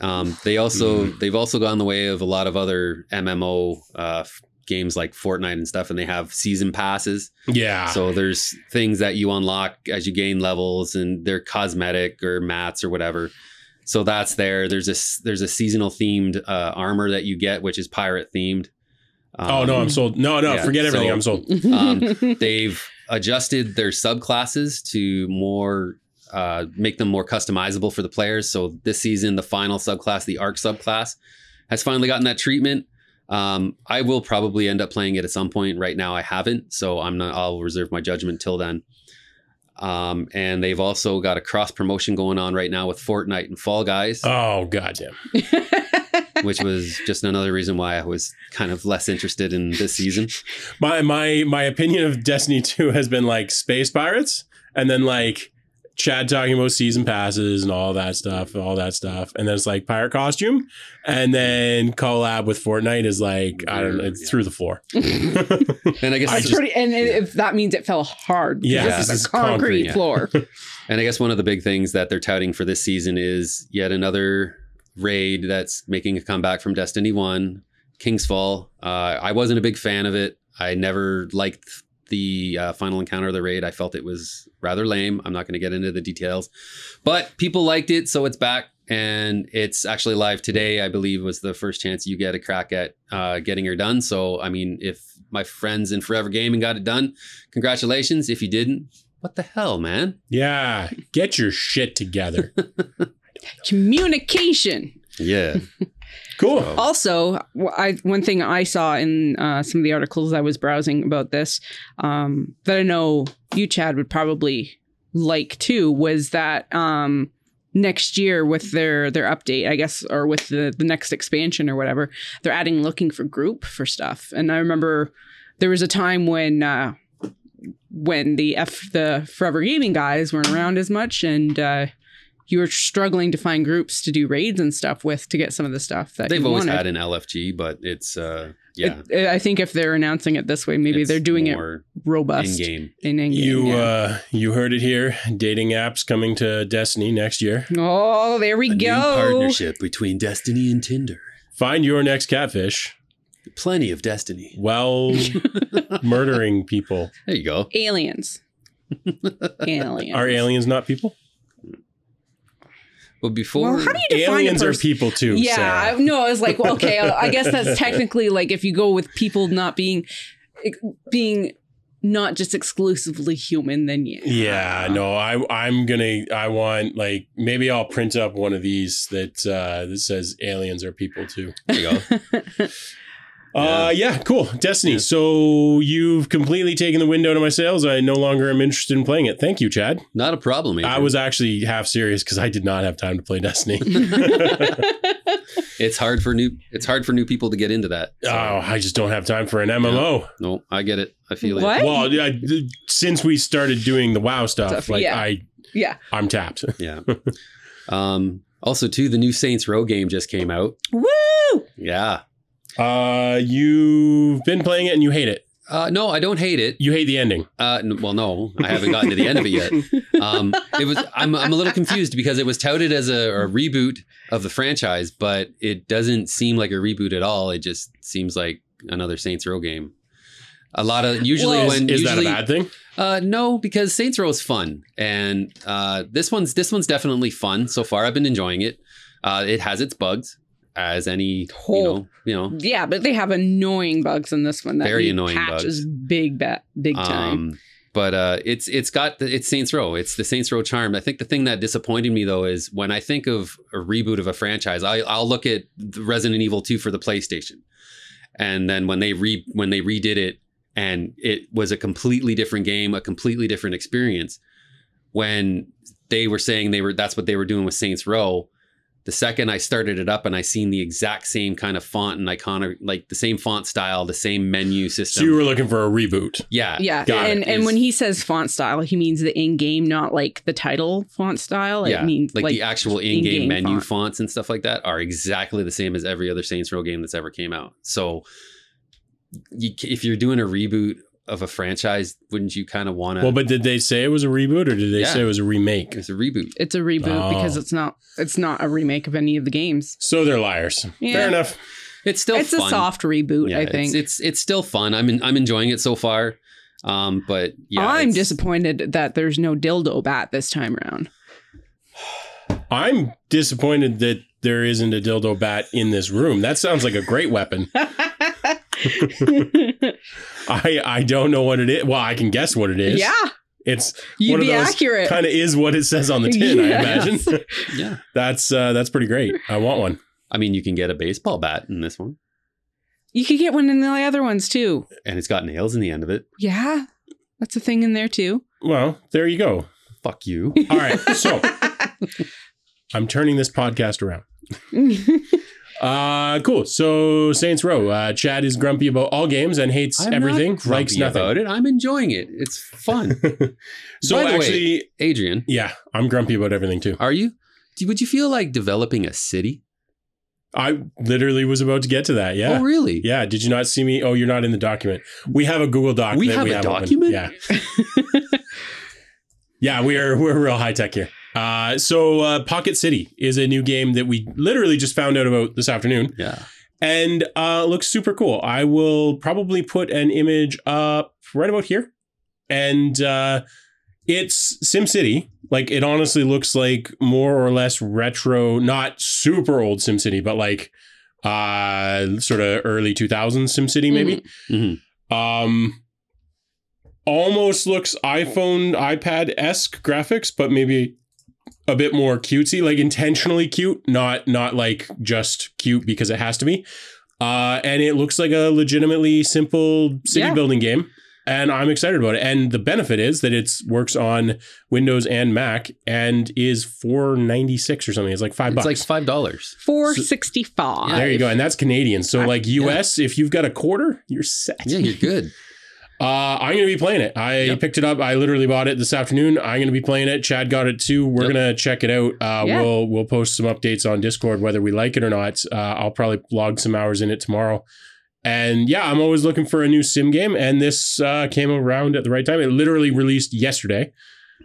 Um, they also they've also gone the way of a lot of other MMO uh, games like Fortnite and stuff, and they have season passes. Yeah. So there's things that you unlock as you gain levels, and they're cosmetic or mats or whatever. So that's there. There's a s- there's a seasonal themed uh, armor that you get, which is pirate themed. oh no, Um, I'm sold. No, no, yeah, forget everything. so- I'm sold. Um, *laughs* they've adjusted their subclasses to more uh, make them more customizable for the players. So this season, the final subclass, the Arc subclass, has finally gotten that treatment. Um, I will probably end up playing it at some point. Right now, I haven't, so I'm not. I'll reserve my judgment till then. Um, and they've also got a cross promotion going on right now with Fortnite and Fall Guys, Oh goddamn. *laughs* which was just another reason why I was kind of less interested in this season. *laughs* My my my opinion of Destiny 2 has been like space pirates and then like Chad talking about season passes and all that stuff, all that stuff. And then it's like pirate costume. And then collab with Fortnite is like, I don't know, it's Yeah. through the floor. *laughs* And I guess I It's just- pretty, and if that means it fell hard, Yeah, this this is is a concrete, concrete, yeah. floor. *laughs* And I guess one of the big things that they're touting for this season is yet another raid that's making a comeback from Destiny 1, King's Fall. Uh, I wasn't a big fan of it. I never liked the uh, final encounter of the raid. I felt it was rather lame. I'm not going to get into the details, but people liked it, so it's back. And it's actually live today, I believe, was the first chance you get a crack at uh, getting her done. So, I mean, if my friends in Forever Gaming got it done, congratulations. If you didn't, what the hell, man? yeah. Get your shit together. *laughs* Communication. Yeah. Cool. So- Also, I, one thing I saw in uh, some of the articles I was browsing about this um, that I know you, Chad, would probably like too was that um, next year with their their update, I guess, or with the the next expansion or whatever, they're adding looking for group for stuff. And I remember there was a time when uh, when the F the Forever Gaming guys weren't around as much, and uh, you were struggling to find groups to do raids and stuff with to get some of the stuff that They've you always wanted. had an LFG, but it's uh yeah. It- I think if they're announcing it this way, maybe it's they're doing it robust in-game. in in-game. You yeah. uh you heard it here. Dating apps coming to Destiny next year. oh, there we A new go. partnership between Destiny and Tinder. Find your next catfish Plenty of Destiny. while *laughs* murdering people. There you go. Aliens. *laughs* aliens. Are aliens not people? Well, before Well, how do you define aliens are people too. Yeah, Sarah. I, no, I was like, well, okay, I *laughs* I guess that's technically like if you go with people not being being not just exclusively human, then yeah. Yeah, no, I I'm gonna I want like maybe I'll print up one of these that uh that says aliens are people too. there you go. *laughs* Uh yeah, cool. Destiny. Yeah. So you've completely taken the wind out of my sails. I no longer am interested in playing it. Thank you, Chad. Not a problem. I was actually half serious because I did not have time to play Destiny. *laughs* *laughs* It's hard for new. It's hard for new people to get into that. So, oh, I just don't have time for an MMO. no, I get it. I feel What? it. Well, yeah, th- since we started doing the WoW stuff, Stuff, like yeah. I yeah. I'm tapped. *laughs* Yeah. um. Also, too, the new Saints Row game just came out. Woo! Yeah. Uh you've been playing it and you hate it. Uh, no, I don't hate it. You hate the ending. Uh, n- well, no, I haven't gotten to the end of it yet. *laughs* Um, it was. I'm. I'm a little confused because it was touted as a, a reboot of the franchise, but it doesn't seem like a reboot at all. It just seems like another Saints Row game. A lot of usually Well, when is usually, that a bad thing? Uh, no, because Saints Row is fun, and uh, this one's this one's definitely fun so far. I've been enjoying it. Uh, it has its bugs, as any you Oh. know, you know, Yeah, but they have annoying bugs in this one. That Very annoying patches big, ba- big time. Um, but uh, it's it's got the, it's Saints Row. It's the Saints Row charm. I think the thing that disappointed me though is when I think of a reboot of a franchise, I, I'll look at Resident Evil Two for the PlayStation, and then when they re when they redid it and it was a completely different game, a completely different experience. When they were saying they were that's what they were doing with Saints Row. The second I started it up and I seen the exact same kind of font and iconic, like the same font style, the same menu system. So you were looking for a reboot. yeah, yeah, got it. and and when he says font style, he means the in-game, not like the title font style. yeah, it means like, like, the actual in-game, in-game menu font. fonts and stuff like that are exactly the same as every other Saints Row game that's ever came out. So, you, if you're doing a reboot of a franchise, wouldn't you kind of want to? Well, but did they say it was a reboot or did they Yeah. say it was a remake? it's a reboot. it's a reboot Oh. because it's not it's not a remake of any of the games. So they're liars. Yeah. Fair enough. It's still it's fun. a soft reboot, Yeah, I it's- think. it's, it's still fun. I'm in, I'm enjoying it so far. Um, but yeah, I'm it's- disappointed that there's no dildo bat this time around. I'm disappointed that there isn't a dildo bat in this room. That sounds like a great weapon. *laughs* I I don't know what it is. Well, I can guess what it is. yeah, It's you'd one of be those accurate. kind of is what it says on the tin, I imagine. *laughs* Yeah, that's uh that's pretty great. I want one. I mean, you can get a baseball bat in this one, You could get one in the other ones too. and it's got nails in the end of it. Yeah, that's a thing in there too. Well, there you go. Fuck you. All right. So *laughs* I'm turning this podcast around. *laughs* Uh cool. So Saints Row. Uh Chad is grumpy about all games and hates I'm everything, not likes grumpy nothing. about it. I'm enjoying it. It's fun. *laughs* so the way- actually, Adrian, yeah, I'm grumpy about everything too. are you? Would you feel like developing a city? I literally was about to get to that. Yeah. Oh, really? Yeah. Did you not see me? Oh, you're not in the document. We have a Google Doc. We that have we a open. document? Yeah. *laughs* yeah, we are we're real high tech here. Uh, so uh, Pocket City is a new game that we literally just found out about this afternoon, Yeah. and uh, looks super cool. I will probably put an image up right about here, and uh, it's SimCity. Like it honestly looks like more or less retro, not super old SimCity, but like uh sort of early 2000s SimCity maybe. Mhm. Um almost looks iPhone iPad esque graphics, but maybe a bit more cutesy, like intentionally cute, not not like just cute because it has to be. Uh, and it looks like a legitimately simple city Yeah. building game, and I'm excited about it. And the benefit is that it works on Windows and Mac, and is 496 or something. It's like five It's bucks. like five dollars. Four sixty five. there you go, and that's Canadian. So I- like US, if you've got a quarter, you're set. Yeah, you're good. *laughs* Uh, I'm going to be playing it. I Yep. picked it up. I literally bought it this afternoon. I'm going to be playing it. Chad got it too. We're Yep. going to check it out. Uh, Yeah. We'll we'll post some updates on Discord whether we like it or not. Uh, I'll probably log some hours in it tomorrow. And yeah, I'm always looking for a new sim game, and this uh, came around at the right time. It literally released yesterday,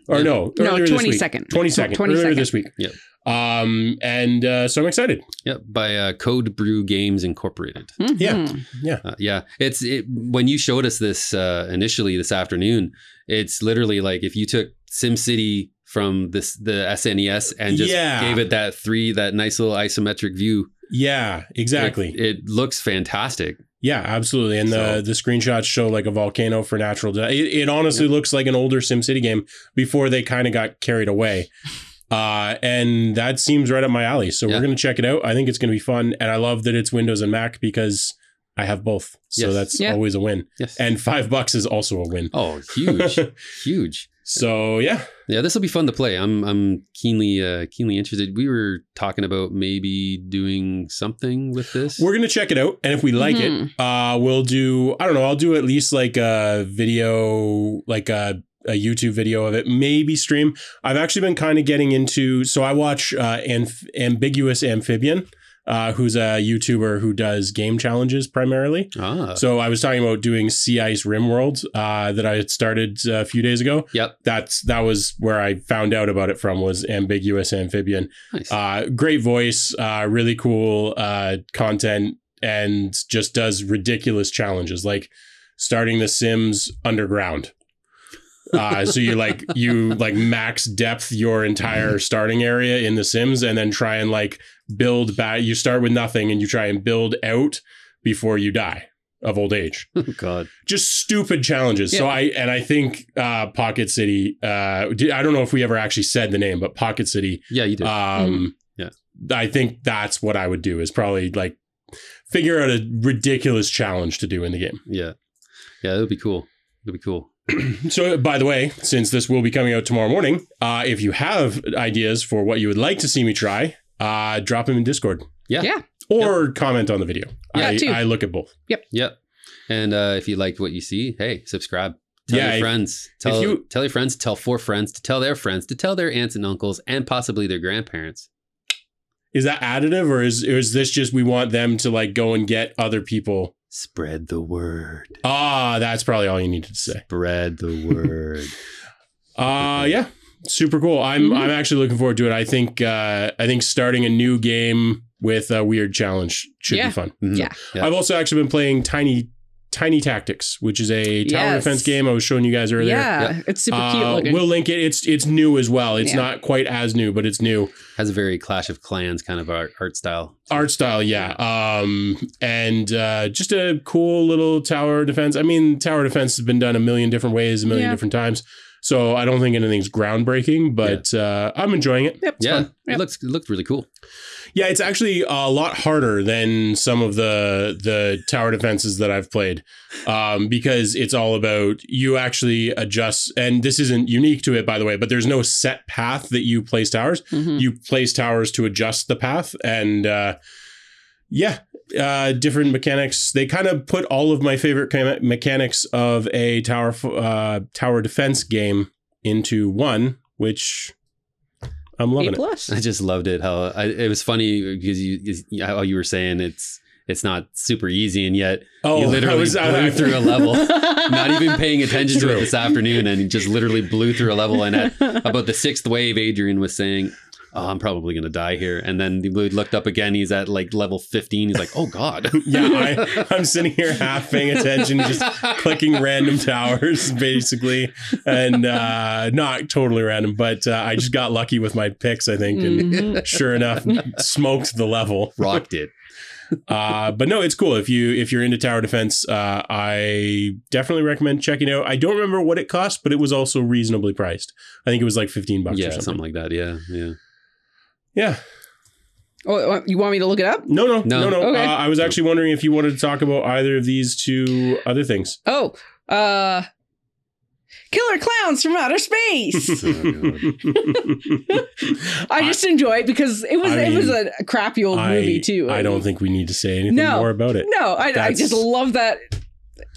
or Yeah. no, No, earlier this week. 22nd. 22nd, 22nd. earlier this week. Yep. Um, and uh, so I'm excited. Yep, by uh, Codebrew Games Incorporated. Mhm. Yeah. Uh, yeah, it's it, when you showed us this uh, initially this afternoon. It's literally like if you took SimCity from this the SNES and just Yeah. gave it that three that nice little isometric view. Yeah, exactly. It, it looks fantastic. Yeah, absolutely. And So- the the screenshots show like a volcano for natural. Di- it, it honestly looks like an older SimCity game before they kind of got carried away. *laughs* Uh, and that seems right up my alley. So Yeah. we're gonna check it out. I think it's gonna be fun, and I love that it's Windows and Mac because I have both. So Yes. that's Yeah. always a win. Yes. And five bucks is also a win. oh, huge, *laughs* huge. So yeah, Yeah, this will be fun to play. I'm I'm keenly uh, keenly interested. We were talking about maybe doing something with this. we're gonna check it out, and if we like Mhm. it, uh, we'll do. I don't know. I'll do at least like a video, like a a YouTube video of it, maybe stream. I've actually been kind of getting into. So I watch uh, Amph- Ambiguous Amphibian, uh, who's a YouTuber who does game challenges primarily. ah, So I was talking about doing Sea Ice Rimworld uh, that I had started uh, a few days ago. yep, That's that was where I found out about it from was Ambiguous Amphibian. nice. Uh, great voice, uh, really cool uh, content, and just does ridiculous challenges like starting the Sims underground. Uh, so you like you like max depth your entire starting area in the Sims, and then try and like build back. You start with nothing, and you try and build out before you die of old age *laughs* oh God, just stupid challenges. So I and I think uh, Pocket City. Uh, I don't know if we ever actually said the name, but Pocket City. yeah, you did. Um, Yeah. I think that's what I would do. Is probably like figure out a ridiculous challenge to do in the game. yeah, yeah, it would be cool. It'd be cool. *clears throat* So, by the way, since this will be coming out tomorrow morning, uh, if you have ideas for what you would like to see me try, uh, drop them in Discord Yeah, Yeah. or comment on the video. Yeah, I, too. I look at both. Yep. Yep. And uh, if you liked what you see, hey, subscribe. Tell Yeah, your if- friends. Tell, you- tell your friends, tell four friends, to tell their friends, to tell their aunts and uncles, and possibly their grandparents. Is that additive, or is or is this just we want them to like go and get other people? Spread the word. Ah, that's probably all you needed to say. Spread the *laughs* word. Uh yeah. Super cool. I'm Mhm. I'm actually looking forward to it. I think uh I think starting a new game with a weird challenge should Yeah. be fun. Mhm. Yeah. Yeah. I've also actually been playing Tiny Tiny Tactics, which is a tower Yes. defense game I was showing you guys earlier. Yeah, it's super cute Uh, looking. we'll link it. It's it's new as well. It's Yeah. not quite as new, but it's new. Has a very Clash of Clans kind of art, art style. Art style, yeah. Um and uh just a cool little tower defense. I mean, tower defense has been done a million different ways, a million Yeah. different times. So I don't think anything's groundbreaking, but uh I'm enjoying it. yep, Yeah, fun. it looks it looked really cool. Yeah, it's actually a lot harder than some of the the tower defenses that I've played, um, because it's all about you actually adjust. And this isn't unique to it, by the way. But there's no set path that you place towers. Mhm. You place towers to adjust the path, and uh, yeah, uh, different mechanics. They kind of put all of my favorite chem- mechanics of a tower f- uh, tower defense game into one, which I'm A loving it. I just loved it. How I, it was funny because you is- how you were saying it's it's not super easy, and yet Oh, you literally was- I- blew I- through a level. *laughs* not even paying attention to it this afternoon, and he just literally blew through a level. And at *laughs* about the sixth wave, Adrian was saying, "Oh, I'm probably gonna die here." And then we looked up again. He's at like level 15. He's like, "Oh God." *laughs* yeah, I, *laughs* I'm sitting here half paying attention, just clicking random towers, basically, and uh, not totally random, but uh, I just got lucky with my picks, I think, and Mhm. sure enough, smoked the level. rocked it. Uh, but no, it's cool if you if you're into tower defense. Uh, I definitely recommend checking out. I don't remember what it cost, but it was also reasonably priced. I think it was like 15 bucks Yeah, or something. something like that. Yeah, yeah. Yeah. Oh, you want me to look it up? No, no, no, No. no. Okay. Uh, I was actually wondering if you wanted to talk about either of these two other things. Oh, uh, Killer Klowns from Outer Space. *laughs* I just enjoy it because it was I it was a, a crappy old I- movie too. I don't think we need to say anything No. more about it. No, I, I just love that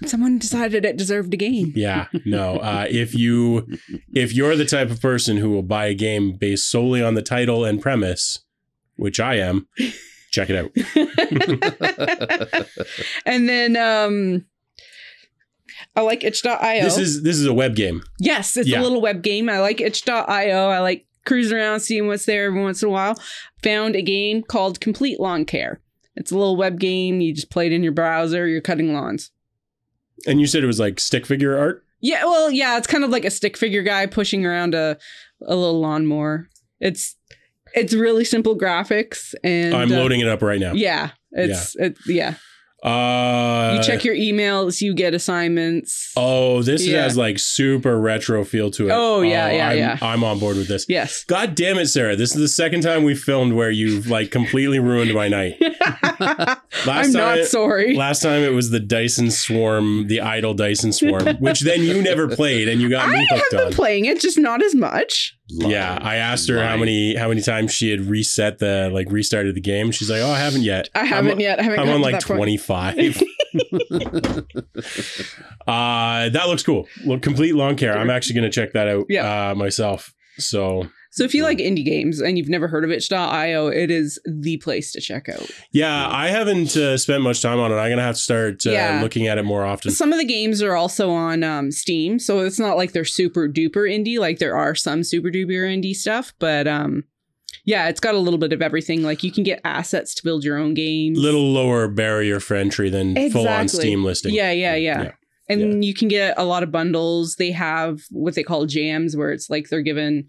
someone decided it deserved a game. Yeah, no. Uh, if you if you're the type of person who will buy a game based solely on the title and premise, which I am, check it out. *laughs* and then um I like itch.io. This is this is a web game. yes, it's Yeah. a little web game. I like itch.io. I like cruising around, seeing what's there every once in a while. Found a game called Complete Lawn Care. It's a little web game. You just play it in your browser. You're cutting lawns. And you said it was like stick figure art. Yeah, well, yeah, it's kind of like a stick figure guy pushing around a a little lawnmower. It's it's really simple graphics and I'm uh, loading it up right now. Yeah, it's it, yeah. Uh, You check your emails, you get assignments. Oh, this Yeah. has like super retro feel to it. Oh, yeah, yeah, I'm, yeah. I'm on board with this. Yes. God damn it, Sarah! This is the second time we've filmed where you've like completely ruined my night. *laughs* I'm not time, sorry. Last time it was the Dyson Swarm, the idle Dyson Swarm, which then you never played and you got I me have hooked been on. playing it, just not as much. Yeah, I asked her how many how many times she had reset the like restarted the game. She's like, "Oh, I haven't yet. I haven't I'm, yet. I haven't I'm on to like 25." *laughs* *laughs* uh, that looks cool. Look, complete lawn care. I'm actually going to check that out Yeah. uh, myself. So So if you like indie games and you've never heard of itch.io, it is the place to check out. yeah, I haven't uh, spent much time on it. I'm going to have to start uh, Yeah. looking at it more often. Some of the games are also on um, Steam, so it's not like they're super duper indie. Like there are some super duper indie stuff, but um, yeah, it's got a little bit of everything. Like you can get assets to build your own games. Little lower barrier for entry than full on Steam listing. Yeah, yeah, yeah. Yeah. And you can get a lot of bundles. They have what they call jams, where it's like they're given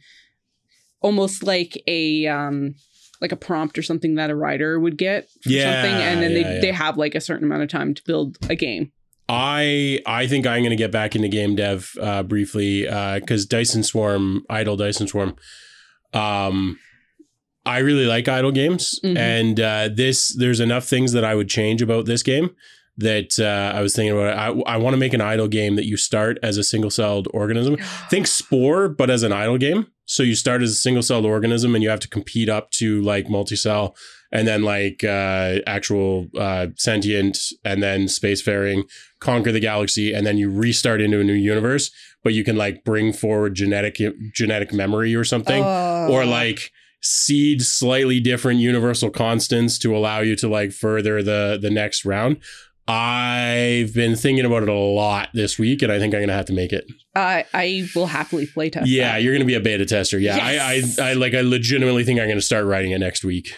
almost like a um like a prompt or something that a writer would get for Yeah, something, and then yeah, they yeah. they have like a certain amount of time to build a game. I I think I'm going to get back into game dev uh, briefly because Dyson Swarm, Idle Dyson Swarm, um, I really like idle games, Mhm. and uh, this there's enough things that I would change about this game that uh, I was thinking about. I I want to make an idle game that you start as a single celled organism. *gasps* Think Spore, but as an idle game. So you start as a single celled organism, and you have to compete up to like multi cell and then like uh, actual uh, sentient, and then spacefaring, conquer the galaxy, and then you restart into a new universe. But you can like bring forward genetic genetic memory or something, Oh. or like seed slightly different universal constants to allow you to like further the the next round. I've been thinking about it a lot this week, and I think I'm gonna have to make it. I I will happily play test. Yeah, that. you're gonna be a beta tester. Yeah, Yes. I, I, I like, I legitimately think I'm gonna start writing it next week.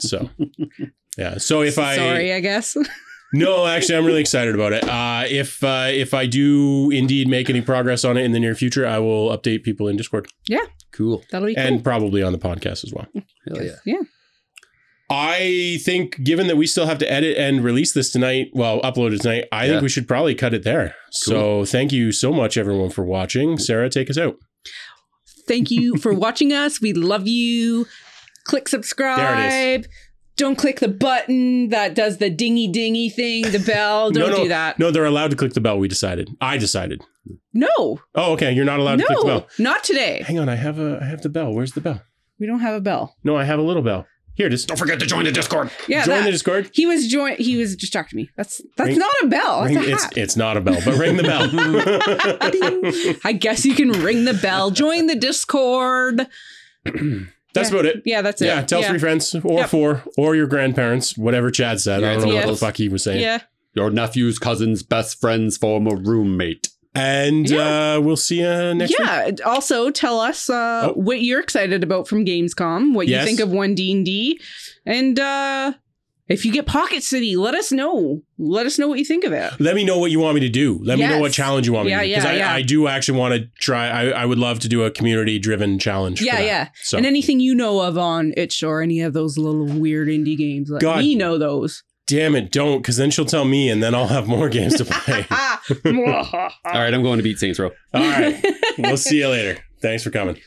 So, *laughs* yeah. So if I sorry, I guess. *laughs* no, actually, I'm really excited about it. Uh, if uh, if I do indeed make any progress on it in the near future, I will update people in Discord Yeah, Cool. That'll be cool. and probably on the podcast as well. Hell yeah. yeah. I think, given that we still have to edit and release this tonight, well, upload it tonight, I Yeah. think we should probably cut it there. So, thank you so much, everyone, for watching. Sarah, take us out. Thank you for *laughs* watching us. We love you. Click subscribe. Don't click the button that does the dingy dingy thing, the bell. *laughs* Don't no, do that. No, they're allowed to click the bell. We decided. I decided. No. Oh, okay. You're not allowed to click the No. bell. Not today. Hang on, I have a, I have the bell. Where's the bell? We don't have a bell. No, I have a little bell. Here it is. Don't forget to join the Discord. Yeah. Join that- the Discord. he was join he was distracting me. That's that's Ring- not a bell. That's Ring- a it's hat. it's not a bell, but ring the bell. *laughs* *laughs* I guess you can ring the bell. Join the Discord. *clears throat* That's Yeah. about it. Yeah, that's it. Yeah, tell three friends or Yep. four or your grandparents, whatever Chad said. I don't know what the fuck he was saying. Yeah. Your nephew's cousin's best friend's former roommate. And uh, we'll see you next week. yeah. Also, tell us uh, Oh. what you're excited about from Gamescom. What Yes. you think of one D and D, and uh, if you get Pocket City, let us know. Let us know what you think of it. Let me know what you want me to do. Let me know what challenge you want me Yeah, to do. Because yeah, I, yeah. I do actually want to try. I, I would love to do a community driven challenge. Yeah, yeah. So And anything you know of on itch or any of those little weird indie games, let God. me know those. Damn it, don't, because then she'll tell me, and then I'll have more games to play. *laughs* All right, I'm going to beat Saints Row. All right, we'll see you later. Thanks for coming.